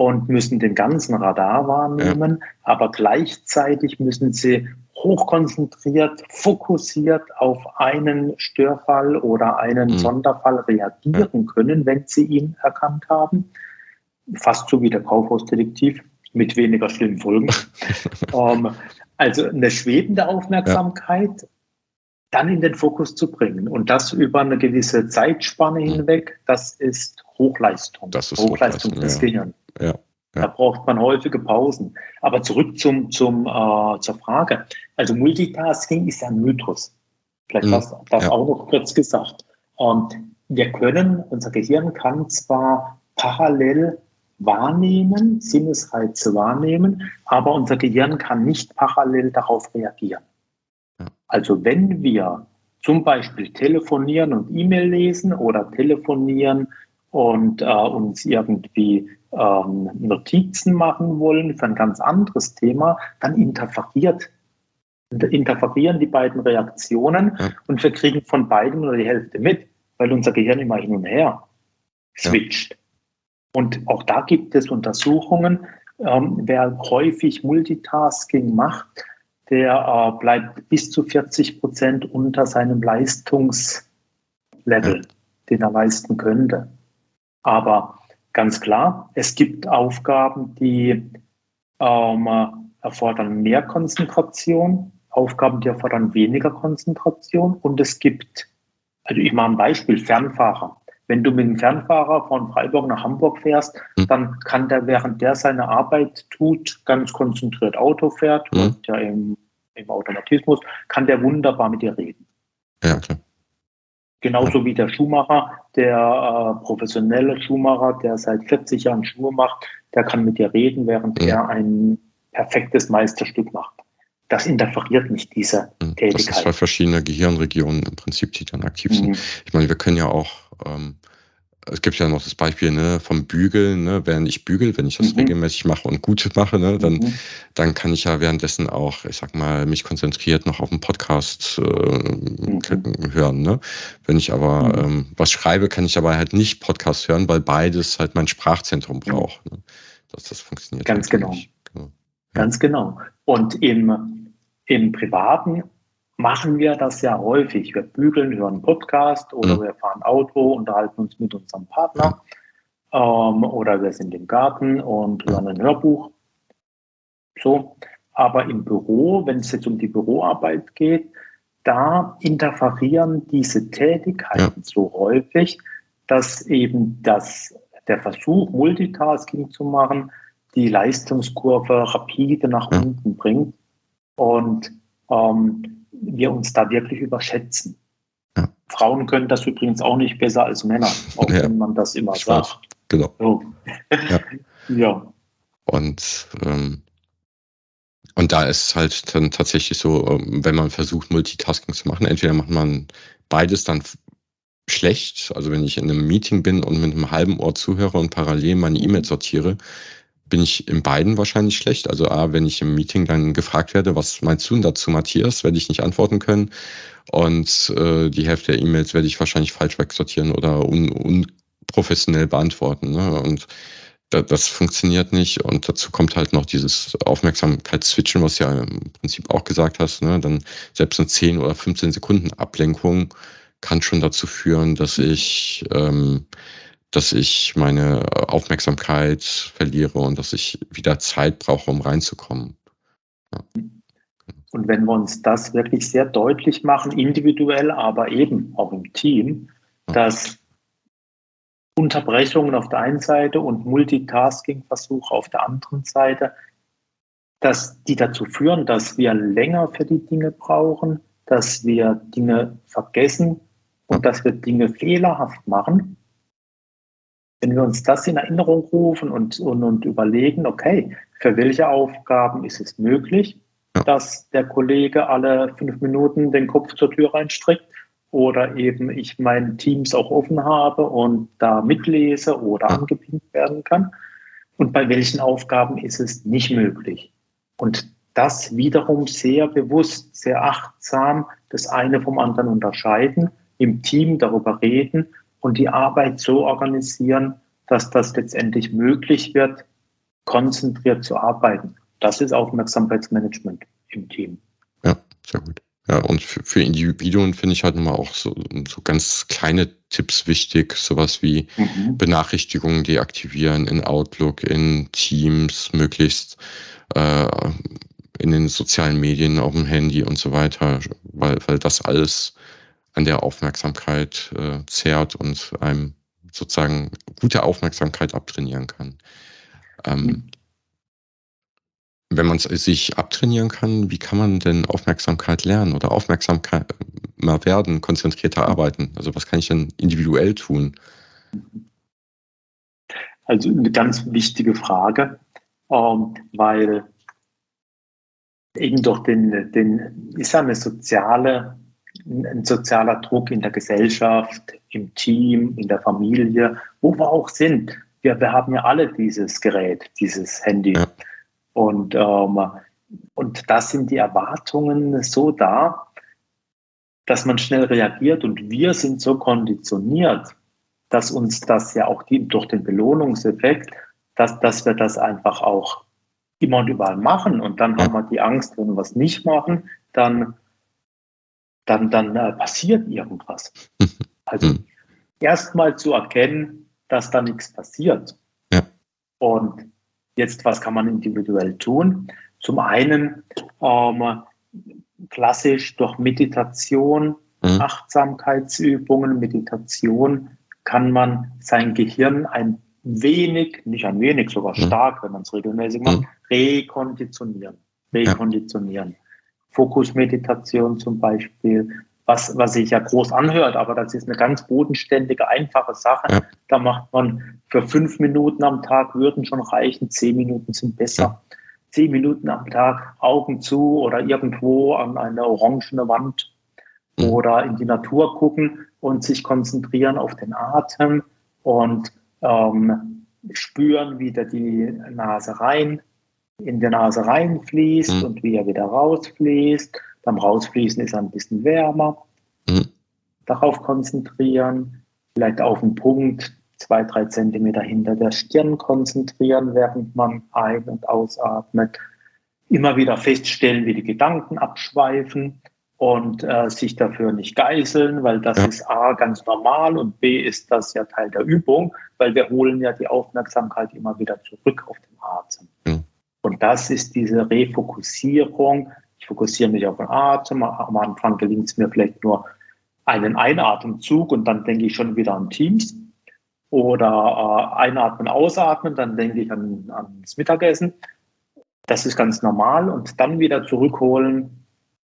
und müssen den ganzen Radar wahrnehmen, aber gleichzeitig müssen sie hochkonzentriert, fokussiert auf einen Störfall oder einen mhm. Sonderfall reagieren können, wenn sie ihn erkannt haben. Fast so wie der Kaufhausdetektiv mit weniger schlimmen Folgen. ähm, also eine schwebende Aufmerksamkeit ja. dann in den Fokus zu bringen und das über eine gewisse Zeitspanne mhm. hinweg, das ist Hochleistung. Das ist Hochleistung, Hochleistung des ja. Gehirns. Ja. Da braucht man häufige Pausen. Aber zurück zum, zum, äh, zur Frage. Also Multitasking ist ein Mythos. Vielleicht mhm. das, das ja. auch noch kurz gesagt. Und wir können, unser Gehirn kann zwar parallel wahrnehmen, Sinnesreize wahrnehmen, aber unser Gehirn kann nicht parallel darauf reagieren. Ja. Also wenn wir zum Beispiel telefonieren und E-Mail lesen oder telefonieren und äh, uns irgendwie ähm, Notizen machen wollen für ein ganz anderes Thema, dann interferiert, interferieren die beiden Reaktionen ja. und wir kriegen von beiden nur die Hälfte mit, weil unser Gehirn immer hin und her switcht. Ja. Und auch da gibt es Untersuchungen, ähm, wer häufig Multitasking macht, der äh, bleibt bis zu 40 Prozent unter seinem Leistungslevel, ja. den er leisten könnte. Aber Ganz klar, es gibt Aufgaben, die ähm, erfordern mehr Konzentration Aufgaben, die erfordern weniger Konzentration und es gibt, also ich mache ein Beispiel, Fernfahrer. Wenn du mit dem Fernfahrer von Freiburg nach Hamburg fährst, mhm. dann kann der, während der seine Arbeit tut, ganz konzentriert Auto fährt mhm. und ja im, im Automatismus, kann der wunderbar mit dir reden. Ja, klar. Genauso wie der Schuhmacher, der äh, professionelle Schuhmacher, der seit 40 Jahren Schuhe macht, der kann mit dir reden, während ja. er ein perfektes Meisterstück macht. Das interferiert nicht diese Tätigkeit. Das sind zwei verschiedene Gehirnregionen im Prinzip, die dann aktiv sind. Mhm. Ich meine, wir können ja auch ähm, es gibt ja noch das Beispiel ne, vom Bügeln, ne, während ich bügel, wenn ich das mhm. regelmäßig mache und gut mache, ne, dann, mhm. dann kann ich ja währenddessen auch, ich sag mal, mich konzentriert noch auf den Podcast äh, mhm. hören. Ne? Wenn ich aber mhm. ähm, was schreibe, kann ich aber halt nicht Podcast hören, weil beides halt mein Sprachzentrum mhm. braucht. Ne? Dass das funktioniert. Ganz halt genau. genau. Ganz genau. Und im, im Privaten machen wir das ja häufig. Wir bügeln, hören Podcast oder mhm. wir fahren Auto, unterhalten uns mit unserem Partner ähm, oder wir sind im Garten und hören ein Hörbuch. So. Aber im Büro, wenn es jetzt um die Büroarbeit geht, da interferieren diese Tätigkeiten ja. so häufig, dass eben das, der Versuch, Multitasking zu machen, die Leistungskurve rapide nach ja. unten bringt. Und ähm, wir uns da wirklich überschätzen. Ja. Frauen können das übrigens auch nicht besser als Männer, auch ja. wenn man das immer ich sagt. Weiß. Genau. So. Ja. ja. Und, ähm, und da ist halt dann tatsächlich so, ähm, wenn man versucht, Multitasking zu machen, entweder macht man beides dann schlecht, also wenn ich in einem Meeting bin und mit einem halben Ohr zuhöre und parallel meine E-Mail sortiere, bin ich in beiden wahrscheinlich schlecht. Also A, wenn ich im Meeting dann gefragt werde, was meinst du dazu, Matthias, werde ich nicht antworten können. Und äh, die Hälfte der E-Mails werde ich wahrscheinlich falsch wegsortieren oder un unprofessionell beantworten. Ne? Und da, das funktioniert nicht. Und dazu kommt halt noch dieses Aufmerksamkeitsswitchen, was ja im Prinzip auch gesagt hast. Ne? Dann selbst eine 10 oder 15 Sekunden Ablenkung kann schon dazu führen, dass ich ähm, dass ich meine Aufmerksamkeit verliere und dass ich wieder Zeit brauche, um reinzukommen. Ja. Und wenn wir uns das wirklich sehr deutlich machen, individuell, aber eben auch im Team, ja. dass Unterbrechungen auf der einen Seite und Multitasking-Versuche auf der anderen Seite, dass die dazu führen, dass wir länger für die Dinge brauchen, dass wir Dinge vergessen und dass wir Dinge fehlerhaft machen wenn wir uns das in Erinnerung rufen und, und, und überlegen, okay, für welche Aufgaben ist es möglich, ja. dass der Kollege alle fünf Minuten den Kopf zur Tür reinstreckt oder eben ich meine Teams auch offen habe und da mitlese oder ja. angepinkt werden kann. Und bei welchen Aufgaben ist es nicht möglich? Und das wiederum sehr bewusst, sehr achtsam, das eine vom anderen unterscheiden, im Team darüber reden und die Arbeit so organisieren, dass das letztendlich möglich wird, konzentriert zu arbeiten. Das ist Aufmerksamkeitsmanagement im Team. Ja, sehr gut. Ja, und für, für Individuen finde ich halt nochmal auch so, so ganz kleine Tipps wichtig, sowas wie mhm. Benachrichtigungen deaktivieren in Outlook, in Teams, möglichst äh, in den sozialen Medien, auf dem Handy und so weiter, weil, weil das alles an der Aufmerksamkeit äh, zehrt und einem sozusagen gute Aufmerksamkeit abtrainieren kann. Ähm, mhm. Wenn man es sich abtrainieren kann, wie kann man denn Aufmerksamkeit lernen oder Aufmerksamkeit mal werden, konzentrierter arbeiten? Also was kann ich denn individuell tun? Also eine ganz wichtige Frage, ähm, weil eben durch den, den, ist ja eine soziale ein sozialer Druck in der Gesellschaft, im Team, in der Familie, wo wir auch sind. Wir, wir haben ja alle dieses Gerät, dieses Handy. Ja. Und, ähm, und da sind die Erwartungen so da, dass man schnell reagiert. Und wir sind so konditioniert, dass uns das ja auch die, durch den Belohnungseffekt, dass, dass wir das einfach auch immer und überall machen. Und dann haben wir die Angst, wenn wir was nicht machen, dann dann, dann äh, passiert irgendwas. Also mhm. erstmal zu erkennen, dass da nichts passiert. Ja. Und jetzt, was kann man individuell tun? Zum einen, ähm, klassisch durch Meditation, mhm. Achtsamkeitsübungen, Meditation kann man sein Gehirn ein wenig, nicht ein wenig, sogar mhm. stark, wenn man es regelmäßig macht, rekonditionieren. Rekonditionieren. Ja. Fokusmeditation zum Beispiel, was, was sich ja groß anhört, aber das ist eine ganz bodenständige, einfache Sache. Ja. Da macht man für fünf Minuten am Tag würden schon reichen, zehn Minuten sind besser. Ja. Zehn Minuten am Tag Augen zu oder irgendwo an eine orangene Wand mhm. oder in die Natur gucken und sich konzentrieren auf den Atem und ähm, spüren, wie da die Nase rein, in die Nase reinfließt mhm. und wie er wieder rausfließt. Beim Rausfließen ist er ein bisschen wärmer. Mhm. Darauf konzentrieren, vielleicht auf einen Punkt zwei, drei Zentimeter hinter der Stirn konzentrieren, während man ein- und ausatmet. Immer wieder feststellen, wie die Gedanken abschweifen und äh, sich dafür nicht geißeln, weil das ja. ist A ganz normal und B ist das ja Teil der Übung, weil wir holen ja die Aufmerksamkeit immer wieder zurück auf den Atem. Mhm. Und das ist diese Refokussierung. Ich fokussiere mich auf den Atem. Am Anfang gelingt es mir vielleicht nur einen Einatemzug und dann denke ich schon wieder an Teams. Oder äh, einatmen, ausatmen, dann denke ich an, ans Mittagessen. Das ist ganz normal und dann wieder zurückholen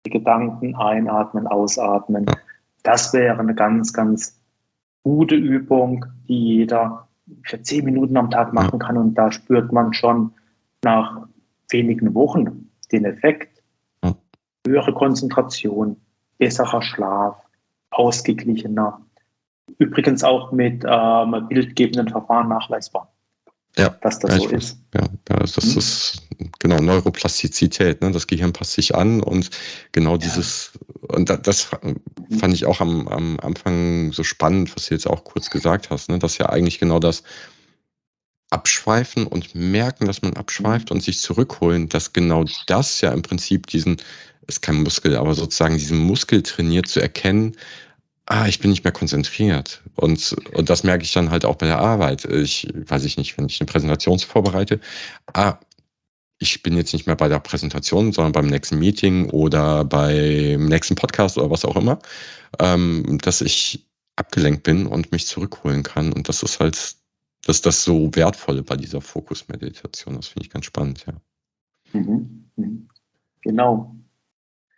die Gedanken einatmen, ausatmen. Das wäre eine ganz, ganz gute Übung, die jeder für zehn Minuten am Tag machen kann. Und da spürt man schon nach wenigen Wochen den Effekt. Höhere Konzentration, besserer Schlaf, ausgeglichener. Übrigens auch mit ähm, bildgebenden Verfahren nachweisbar ja, dass das so ist. Ja, ja das, das mhm. ist genau Neuroplastizität. Ne? Das Gehirn passt sich an und genau ja. dieses, und das mhm. fand ich auch am, am Anfang so spannend, was du jetzt auch kurz gesagt hast, ne? dass ja eigentlich genau das Abschweifen und merken, dass man abschweift mhm. und sich zurückholen, dass genau das ja im Prinzip diesen, ist kein Muskel, aber sozusagen diesen Muskel trainiert zu erkennen, ah, ich bin nicht mehr konzentriert. Und, und das merke ich dann halt auch bei der Arbeit. Ich weiß ich nicht, wenn ich eine Präsentation vorbereite, ah, ich bin jetzt nicht mehr bei der Präsentation, sondern beim nächsten Meeting oder beim nächsten Podcast oder was auch immer, ähm, dass ich abgelenkt bin und mich zurückholen kann. Und das ist halt, das ist das so Wertvolle bei dieser Fokusmeditation. Das finde ich ganz spannend, ja. Mhm. mhm. Genau.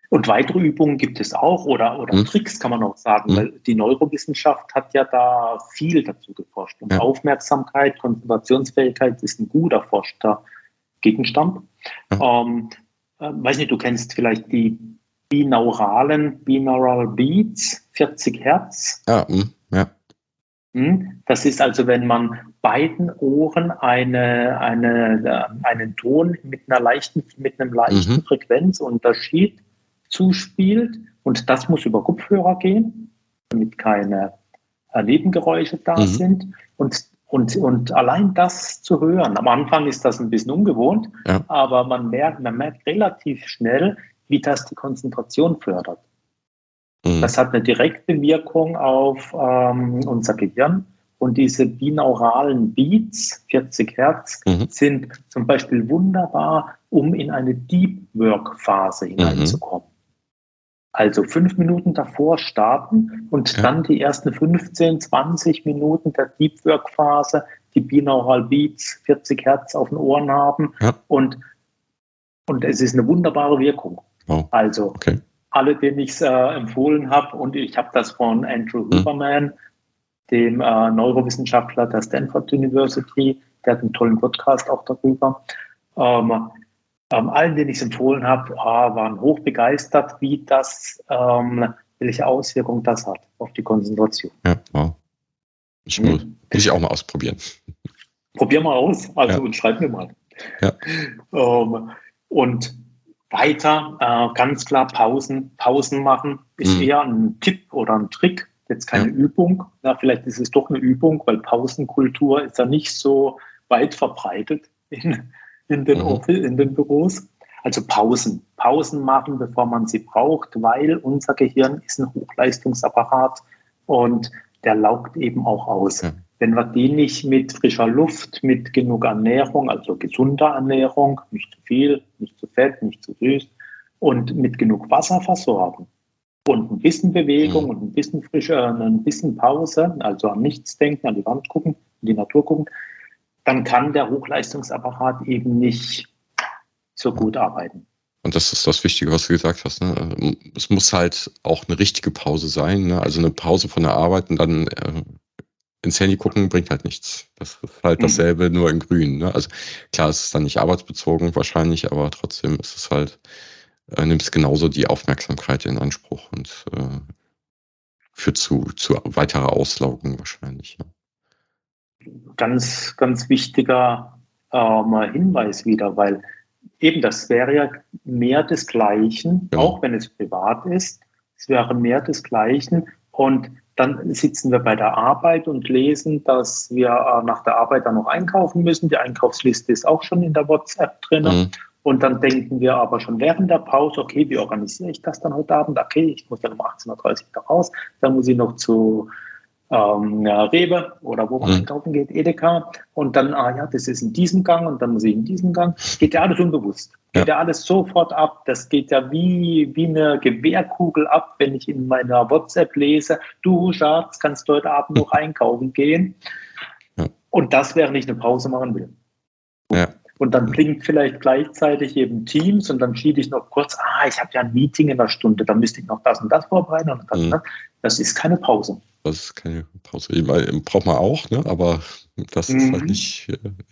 Und weitere Übungen gibt es auch oder, oder hm. Tricks kann man auch sagen, hm. weil die Neurowissenschaft hat ja da viel dazu geforscht. Und ja. Aufmerksamkeit, Konzentrationsfähigkeit ist ein gut erforschter Gegenstand. Ja. Ähm, äh, weiß nicht, du kennst vielleicht die binauralen, binaural Beats, 40 Hertz. Ja, ja. Hm? Das ist also, wenn man beiden Ohren eine, eine, äh, einen Ton mit einer leichten, mit einem leichten mhm. Frequenzunterschied zuspielt. Und das muss über Kopfhörer gehen, damit keine äh, Nebengeräusche da mhm. sind. Und, und, und allein das zu hören, am Anfang ist das ein bisschen ungewohnt, ja. aber man merkt, man merkt relativ schnell, wie das die Konzentration fördert. Mhm. Das hat eine direkte Wirkung auf ähm, unser Gehirn. Und diese binauralen Beats, 40 Hertz, mhm. sind zum Beispiel wunderbar, um in eine Deep Work Phase mhm. hineinzukommen. Also fünf Minuten davor starten und ja. dann die ersten 15, 20 Minuten der Deep Work Phase, die Binaural Beats, 40 Hertz auf den Ohren haben ja. und, und es ist eine wunderbare Wirkung. Oh. Also okay. Alle, denen ich es äh, empfohlen habe und ich habe das von Andrew hm. Huberman, dem äh, Neurowissenschaftler der Stanford University, der hat einen tollen Podcast auch darüber. Ähm, ähm, allen, denen ich es empfohlen habe, ah, waren hochbegeistert, wie das, ähm, welche Auswirkungen das hat auf die Konzentration. Ja, wow. Ich muss, mhm. muss ich auch mal ausprobieren. Probier mal aus, also ja. und schreib mir mal. Ja. Ähm, und weiter, äh, ganz klar Pausen, Pausen machen ist mhm. eher ein Tipp oder ein Trick, jetzt keine ja. Übung. Ja, vielleicht ist es doch eine Übung, weil Pausenkultur ist ja nicht so weit verbreitet in, in den, mhm. in den Büros. Also Pausen. Pausen machen, bevor man sie braucht, weil unser Gehirn ist ein Hochleistungsapparat und der laugt eben auch aus. Mhm. Wenn wir die nicht mit frischer Luft, mit genug Ernährung, also gesunder Ernährung, nicht zu viel, nicht zu fett, nicht zu süß, und mit genug Wasser versorgen und ein bisschen Bewegung mhm. und ein bisschen frische, äh, ein bisschen Pause, also an nichts denken, an die Wand gucken, in die Natur gucken, dann kann der Hochleistungsapparat eben nicht so gut arbeiten. Und das ist das Wichtige, was du gesagt hast. Ne? Es muss halt auch eine richtige Pause sein. Ne? Also eine Pause von der Arbeit und dann äh, ins Handy gucken bringt halt nichts. Das ist halt dasselbe, mhm. nur in grün. Ne? Also klar, es ist dann nicht arbeitsbezogen wahrscheinlich, aber trotzdem ist es halt, äh, nimmt es genauso die Aufmerksamkeit in Anspruch und äh, führt zu, zu weiterer Auslaugung wahrscheinlich. Ja. Ganz, ganz wichtiger ähm, Hinweis wieder, weil eben das wäre ja mehr desgleichen, ja. auch wenn es privat ist. Es wäre mehr desgleichen. Und dann sitzen wir bei der Arbeit und lesen, dass wir äh, nach der Arbeit dann noch einkaufen müssen. Die Einkaufsliste ist auch schon in der WhatsApp drin. Mhm. Und dann denken wir aber schon während der Pause, okay, wie organisiere ich das dann heute Abend? Okay, ich muss dann um 18.30 Uhr da raus. Dann muss ich noch zu ähm, ja, Rewe oder wo man mhm. einkaufen geht, Edeka. Und dann, ah ja, das ist in diesem Gang und dann muss ich in diesem Gang. Geht ja alles unbewusst. Geht ja, ja alles sofort ab. Das geht ja wie, wie eine Gewehrkugel ab, wenn ich in meiner WhatsApp lese, du Schatz, kannst du heute Abend noch einkaufen gehen. Ja. Und das, während ich eine Pause machen will. Ja. Und dann blinkt vielleicht gleichzeitig eben Teams und dann schiebe ich noch kurz, ah, ich habe ja ein Meeting in einer Stunde, da müsste ich noch das und das vorbereiten und das, mhm. das. das ist keine Pause. Das ist keine Pause. Braucht man auch, ne? aber das mhm. ist halt mhm. nicht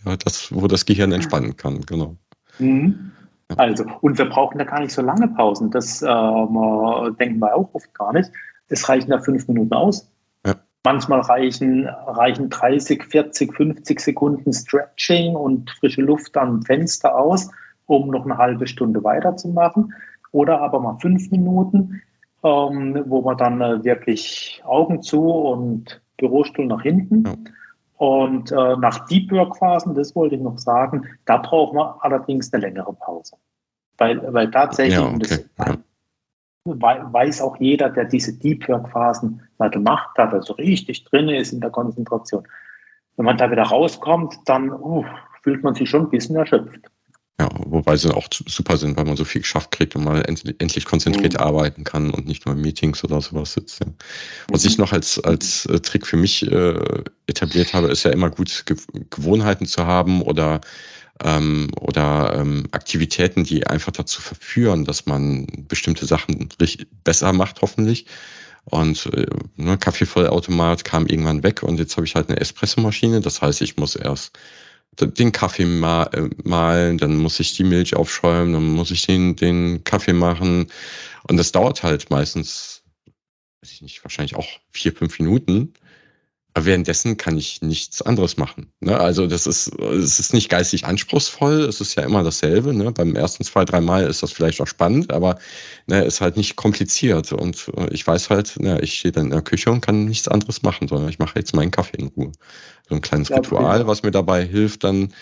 ja, das, wo das Gehirn entspannen kann, genau. Mhm. Also, und wir brauchen da gar nicht so lange Pausen. Das äh, denken wir auch oft gar nicht. Es reichen da fünf Minuten aus. Ja. Manchmal reichen, reichen 30, 40, 50 Sekunden Stretching und frische Luft am Fenster aus, um noch eine halbe Stunde weiterzumachen. Oder aber mal fünf Minuten ähm, wo man dann äh, wirklich Augen zu und Bürostuhl nach hinten. Ja. Und äh, nach Deep Work Phasen, das wollte ich noch sagen, da braucht man allerdings eine längere Pause. Weil, weil tatsächlich, ja, okay. das, weiß auch jeder, der diese Deep Work Phasen mal gemacht hat, also richtig drin ist in der Konzentration. Wenn man da wieder rauskommt, dann uh, fühlt man sich schon ein bisschen erschöpft. Ja, wobei sie auch super sind, weil man so viel geschafft kriegt und mal endlich konzentriert mhm. arbeiten kann und nicht nur in Meetings oder sowas sitzt. Ja. Was mhm. ich noch als, als äh, Trick für mich äh, etabliert habe, ist ja immer gut Ge Gewohnheiten zu haben oder, ähm, oder ähm, Aktivitäten, die einfach dazu verführen, dass man bestimmte Sachen besser macht, hoffentlich. Und äh, ne, Kaffeevollautomat kam irgendwann weg und jetzt habe ich halt eine Espressomaschine. Das heißt, ich muss erst den Kaffee äh, mahlen, dann muss ich die Milch aufschäumen, dann muss ich den, den Kaffee machen. Und das dauert halt meistens, weiß ich nicht, wahrscheinlich auch vier, fünf Minuten. Aber währenddessen kann ich nichts anderes machen. Ne? Also das ist, es ist nicht geistig anspruchsvoll, es ist ja immer dasselbe. Ne? Beim ersten zwei, drei Mal ist das vielleicht noch spannend, aber ne, ist halt nicht kompliziert. Und äh, ich weiß halt, ne, ich stehe dann in der Küche und kann nichts anderes machen, sondern ich mache jetzt meinen Kaffee in Ruhe. So ein kleines ja, Ritual, was mir dabei hilft, dann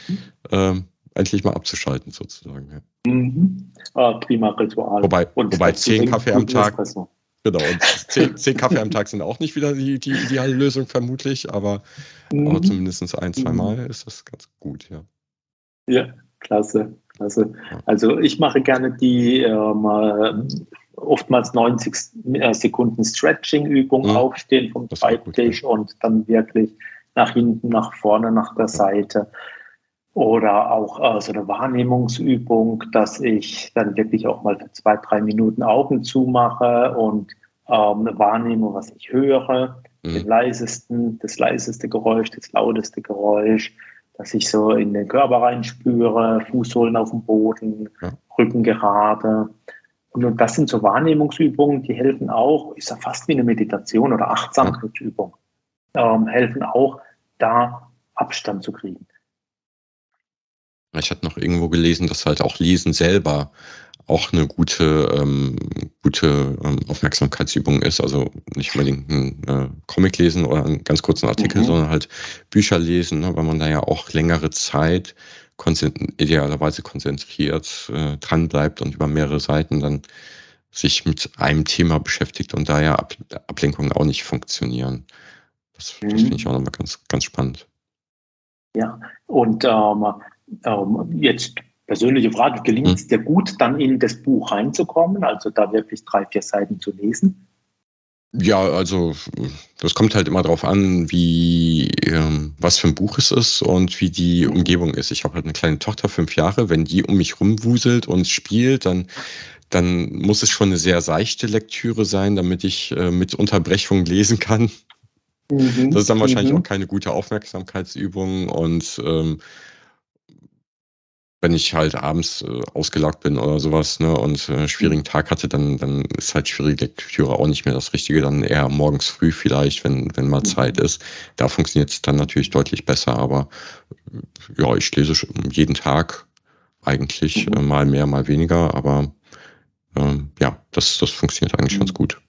äh, endlich mal abzuschalten, sozusagen. Ja. Mhm. Ah, prima Ritual. Wobei, wobei zehn Kaffee am Tag. Espresso. Genau, und zehn, zehn, Kaffee am Tag sind auch nicht wieder die, die ideale Lösung, vermutlich, aber, mhm. aber zumindest ein, zwei mhm. Mal ist das ganz gut, ja. Ja, klasse, klasse. Also ich mache gerne die ähm, oftmals 90 äh, Sekunden Stretching-Übung, mhm. aufstehen vom Schreibtisch und dann wirklich nach hinten, nach vorne, nach der Seite. Oder auch äh, so eine Wahrnehmungsübung, dass ich dann wirklich auch mal für zwei, drei Minuten Augen zumache und ähm, wahrnehme, was ich höre. Mhm. Den leisesten, das leiseste Geräusch, das lauteste Geräusch, dass ich so in den Körper reinspüre, Fußsohlen auf dem Boden, ja. Rücken gerade. Und, und das sind so Wahrnehmungsübungen, die helfen auch, ist ja fast wie eine Meditation oder Achtsamkeitsübung, ähm, helfen auch, da Abstand zu kriegen. Ich hatte noch irgendwo gelesen, dass halt auch Lesen selber auch eine gute, ähm, gute ähm, Aufmerksamkeitsübung ist. Also nicht unbedingt ein äh, Comic lesen oder einen ganz kurzen Artikel, mhm. sondern halt Bücher lesen, ne, weil man da ja auch längere Zeit konzentri idealerweise konzentriert äh, dran bleibt und über mehrere Seiten dann sich mit einem Thema beschäftigt und da ja Ab Ablenkungen auch nicht funktionieren. Das, mhm. das finde ich auch nochmal ganz, ganz spannend. Ja, und ähm, ähm, jetzt persönliche Frage, gelingt es hm. dir gut, dann in das Buch reinzukommen, also da wirklich drei, vier Seiten zu lesen? Ja, also das kommt halt immer darauf an, wie ähm, was für ein Buch es ist und wie die Umgebung ist. Ich habe halt eine kleine Tochter, fünf Jahre. Wenn die um mich rumwuselt und spielt, dann dann muss es schon eine sehr seichte Lektüre sein, damit ich äh, mit Unterbrechung lesen kann. Mhm. Das ist dann wahrscheinlich mhm. auch keine gute Aufmerksamkeitsübung und ähm, wenn ich halt abends äh, ausgelagt bin oder sowas ne, und äh, einen schwierigen Tag hatte, dann, dann ist halt schwierige Lektüre auch nicht mehr das Richtige. Dann eher morgens früh vielleicht, wenn, wenn mal mhm. Zeit ist. Da funktioniert es dann natürlich deutlich besser, aber ja, ich lese jeden Tag eigentlich, mhm. äh, mal mehr, mal weniger, aber ähm, ja, das, das funktioniert eigentlich mhm. ganz gut.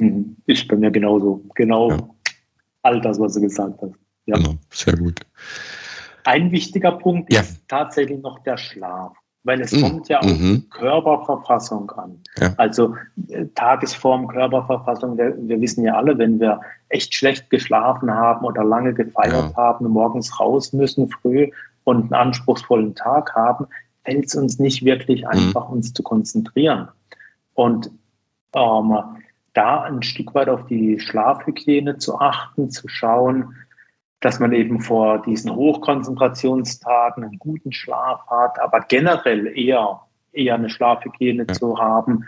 Mhm. Ist bei mir genauso. Genau ja. all das, was du gesagt hast. Ja. Genau, sehr gut. Ein wichtiger Punkt ja. ist tatsächlich noch der Schlaf, weil es mhm. kommt ja auf mhm. Körperverfassung an. Ja. Also äh, Tagesform, Körperverfassung, wir, wir, wissen ja alle, wenn wir echt schlecht geschlafen haben oder lange gefeiert ja. haben, morgens raus müssen, früh und einen anspruchsvollen Tag haben, fällt es uns nicht wirklich mhm. einfach, mhm. uns zu konzentrieren. Und ähm, da ein Stück weit auf die Schlafhygiene zu achten, zu schauen, dass man eben vor diesen Hochkonzentrationstagen einen guten Schlaf hat, aber generell eher, eher eine Schlafhygiene ja. zu haben.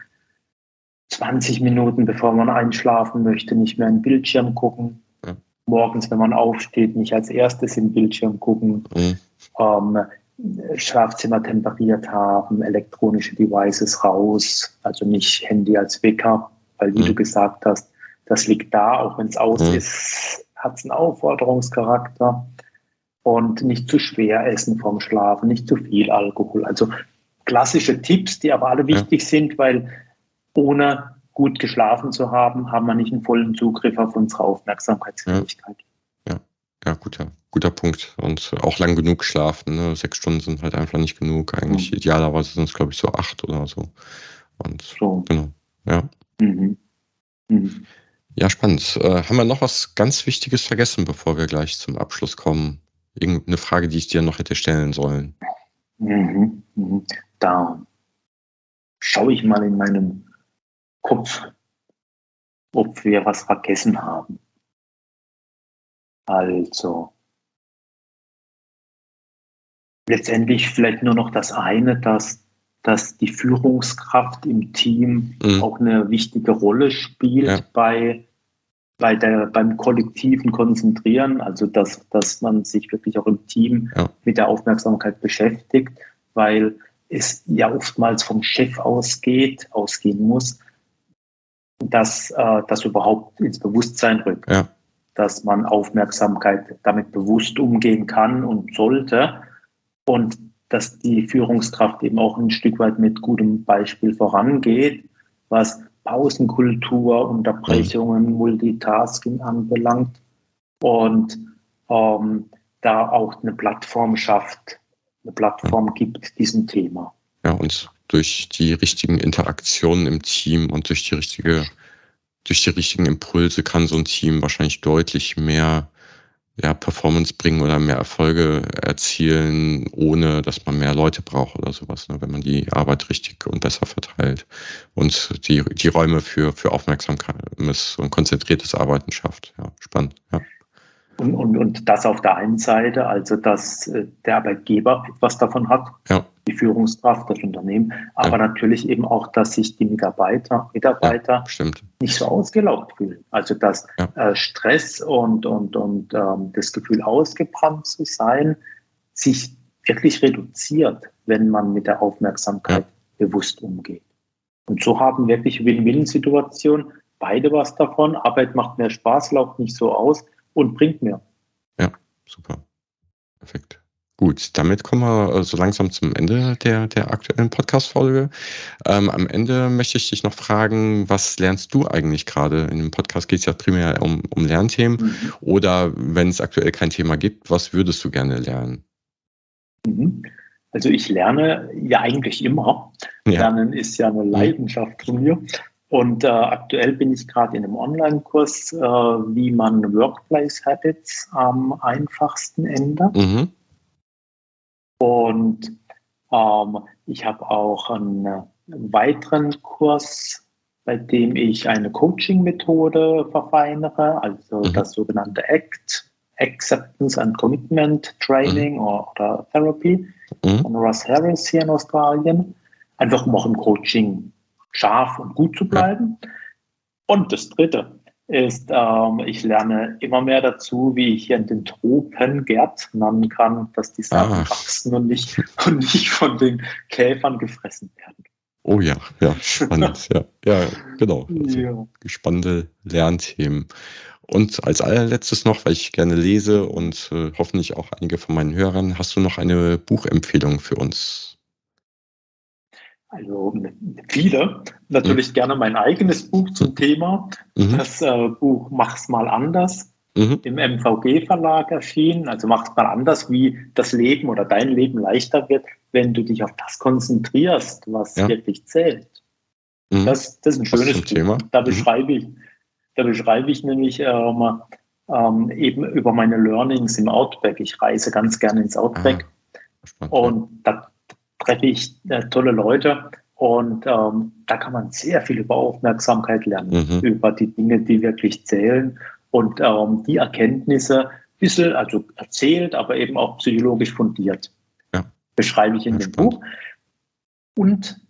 20 Minuten bevor man einschlafen möchte, nicht mehr in den Bildschirm gucken. Ja. Morgens, wenn man aufsteht, nicht als erstes im Bildschirm gucken. Mhm. Ähm, Schlafzimmer temperiert haben, elektronische Devices raus, also nicht Handy als Wecker, weil wie mhm. du gesagt hast, das liegt da, auch wenn es aus mhm. ist, hat es einen Aufforderungscharakter und nicht zu schwer essen vom Schlafen, nicht zu viel Alkohol. Also klassische Tipps, die aber alle wichtig ja. sind, weil ohne gut geschlafen zu haben, haben wir nicht einen vollen Zugriff auf unsere Aufmerksamkeitsfähigkeit. Ja, ja, ja guter, guter Punkt. Und auch lang genug schlafen. Ne? Sechs Stunden sind halt einfach nicht genug. Eigentlich mhm. idealerweise sind es, glaube ich, so acht oder so. Und so. genau, ja. Mhm. Mhm. Ja, spannend. Äh, haben wir noch was ganz Wichtiges vergessen, bevor wir gleich zum Abschluss kommen? Irgendeine Frage, die ich dir noch hätte stellen sollen? Mhm, mhm. Da schaue ich mal in meinem Kopf, ob wir was vergessen haben. Also, letztendlich vielleicht nur noch das eine, dass, dass die Führungskraft im Team mhm. auch eine wichtige Rolle spielt ja. bei bei der, beim kollektiven Konzentrieren, also dass, dass man sich wirklich auch im Team ja. mit der Aufmerksamkeit beschäftigt, weil es ja oftmals vom Chef ausgeht, ausgehen muss, dass äh, das überhaupt ins Bewusstsein rückt, ja. dass man Aufmerksamkeit damit bewusst umgehen kann und sollte und dass die Führungskraft eben auch ein Stück weit mit gutem Beispiel vorangeht, was Pausenkultur, Unterbrechungen, mhm. Multitasking anbelangt und ähm, da auch eine Plattform schafft, eine Plattform gibt diesem Thema. Ja, und durch die richtigen Interaktionen im Team und durch die richtige, durch die richtigen Impulse kann so ein Team wahrscheinlich deutlich mehr ja, Performance bringen oder mehr Erfolge erzielen, ohne dass man mehr Leute braucht oder sowas, ne, wenn man die Arbeit richtig und besser verteilt und die, die Räume für, für Aufmerksamkeit und konzentriertes Arbeiten schafft. Ja, spannend. Ja. Und, und, und das auf der einen Seite, also dass äh, der Arbeitgeber etwas davon hat, ja. Die Führungskraft, das Unternehmen, aber ja. natürlich eben auch, dass sich die Mitarbeiter, Mitarbeiter ja, nicht so ausgelaugt fühlen. Also dass äh, Stress und, und, und ähm, das Gefühl ausgebrannt zu sein, sich wirklich reduziert, wenn man mit der Aufmerksamkeit bewusst umgeht. Und so haben wirklich Win-Win-Situationen, beide was davon, Arbeit macht mehr Spaß, lauft nicht so aus, und bringt mehr. Ja, super. Perfekt. Gut, damit kommen wir äh, so langsam zum Ende der, der aktuellen Podcast-Folge. Ähm, am Ende möchte ich dich noch fragen, was lernst du eigentlich gerade? In dem Podcast geht es ja primär um, um Lernthemen. Mhm. Oder wenn es aktuell kein Thema gibt, was würdest du gerne lernen? Mhm. Also ich lerne ja eigentlich immer. Ja. Lernen ist ja eine Leidenschaft von mir. Und äh, aktuell bin ich gerade in einem Online-Kurs, äh, wie man Workplace Habits am einfachsten ändert. Mhm. Und Ähm, ich habe auch einen weiteren Kurs, bei dem ich eine Coaching-Methode verfeinere, also mhm. das sogenannte ACT, Acceptance and Commitment Training mhm. oder, Therapy mhm. von Russ Harris hier in Australien. Einfach um auch im Coaching scharf und gut zu bleiben. Und das dritte ist, ähm, ich lerne immer mehr dazu, wie ich hier in den Tropen Gärtnern kann, dass die Sachen ah. wachsen und nicht, und nicht von den Käfern gefressen werden. Oh ja, ja, spannend, ja, ja, genau. Also ja. Spannende Lernthemen. Und als allerletztes noch, weil ich gerne lese und äh, hoffentlich auch einige von meinen Hörern, hast du noch eine Buchempfehlung für uns? Also viele. Natürlich mhm. gerne mein eigenes Buch zum Thema. Mhm. Das äh, Buch Mach's mal anders mhm. im MVG-Verlag erschienen. Also Mach's mal anders, wie das Leben oder dein Leben leichter wird, wenn du dich auf das konzentrierst, was ja. wirklich zählt. Mhm. Das, das ist ein schönes Buch. Thema. Da mhm. beschreibe ich, da beschreibe ich nämlich ähm, ähm, eben über meine Learnings im Outback. Ich reise ganz gerne ins Outback. Ah, und da treffe ich äh, tolle Leute und ähm, da kann man sehr viel über Aufmerksamkeit lernen, mhm. über die Dinge, die wirklich zählen und ähm, die Erkenntnisse, ein bisschen also erzählt, aber eben auch psychologisch fundiert. Ja. Beschreibe ich in ja, dem spannend. Buch. Und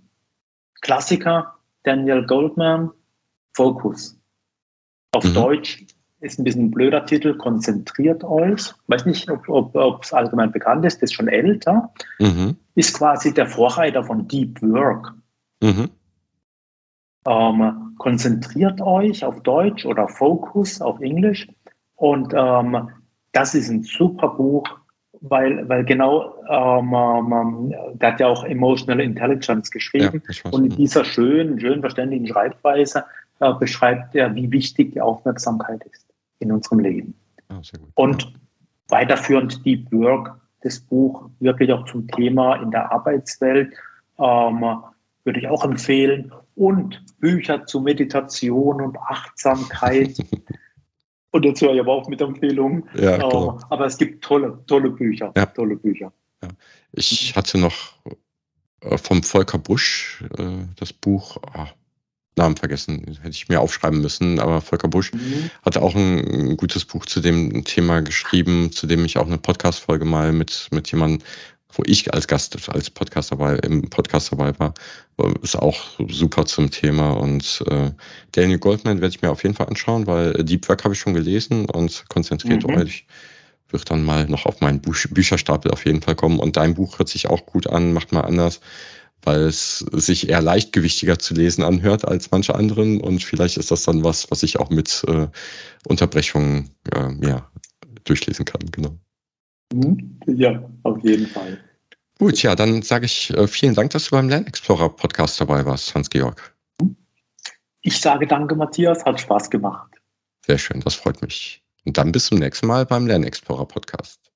Klassiker, Daniel Goldman, Focus. Auf mhm. Deutsch ist ein bisschen ein blöder Titel, konzentriert euch. Weiß nicht, ob es allgemein bekannt ist, ist schon älter. Mhm. Ist quasi der Vorreiter von Deep Work. Mhm. Ähm, konzentriert euch auf Deutsch oder Focus auf Englisch. Und ähm, das ist ein super Buch, weil, weil genau, ähm, ähm, der hat ja auch Emotional Intelligence geschrieben. Ja, und in dieser schönen, schön verständigen Schreibweise äh, beschreibt er, wie wichtig die Aufmerksamkeit ist in unserem Leben. Ah, und weiterführend Deep Work, das Buch wirklich auch zum Thema in der Arbeitswelt, ähm, würde ich auch empfehlen. Und Bücher zu Meditation und Achtsamkeit. und dazu höre ich aber auch mit Empfehlungen. Ja, ähm, aber es gibt tolle, tolle Bücher. Ja. Tolle Bücher. Ja. Ich hatte noch äh, vom Volker Busch äh, das Buch, oh, Namen vergessen, hätte ich mir aufschreiben müssen, aber Volker Busch mhm. hatte auch ein, ein, gutes Buch zu dem Thema geschrieben, zu dem ich auch eine Podcast-Folge mal mit, mit jemandem, wo ich als Gast, als Podcast dabei, im Podcast dabei war, ist auch super zum Thema. Und äh, Daniel Goldman werde ich mir auf jeden Fall anschauen, weil Deep Work habe ich schon gelesen und konzentriert mhm. euch wird dann mal noch auf meinen Bücherstapel auf jeden Fall kommen. Und dein Buch hört sich auch gut an, macht mal anders weil es sich eher leichtgewichtiger zu lesen anhört als manche anderen und vielleicht ist das dann was, was ich auch mit äh, Unterbrechungen äh, ja, durchlesen kann, genau. Mhm. Ja, auf jeden Fall. Gut, ja, dann sage ich äh, vielen Dank, dass du beim Lernexplorer Podcast dabei warst, Hans-Georg. Ich sage danke, Matthias, hat Spaß gemacht. Sehr schön, das freut mich. Und dann bis zum nächsten Mal beim Lernexplorer Podcast.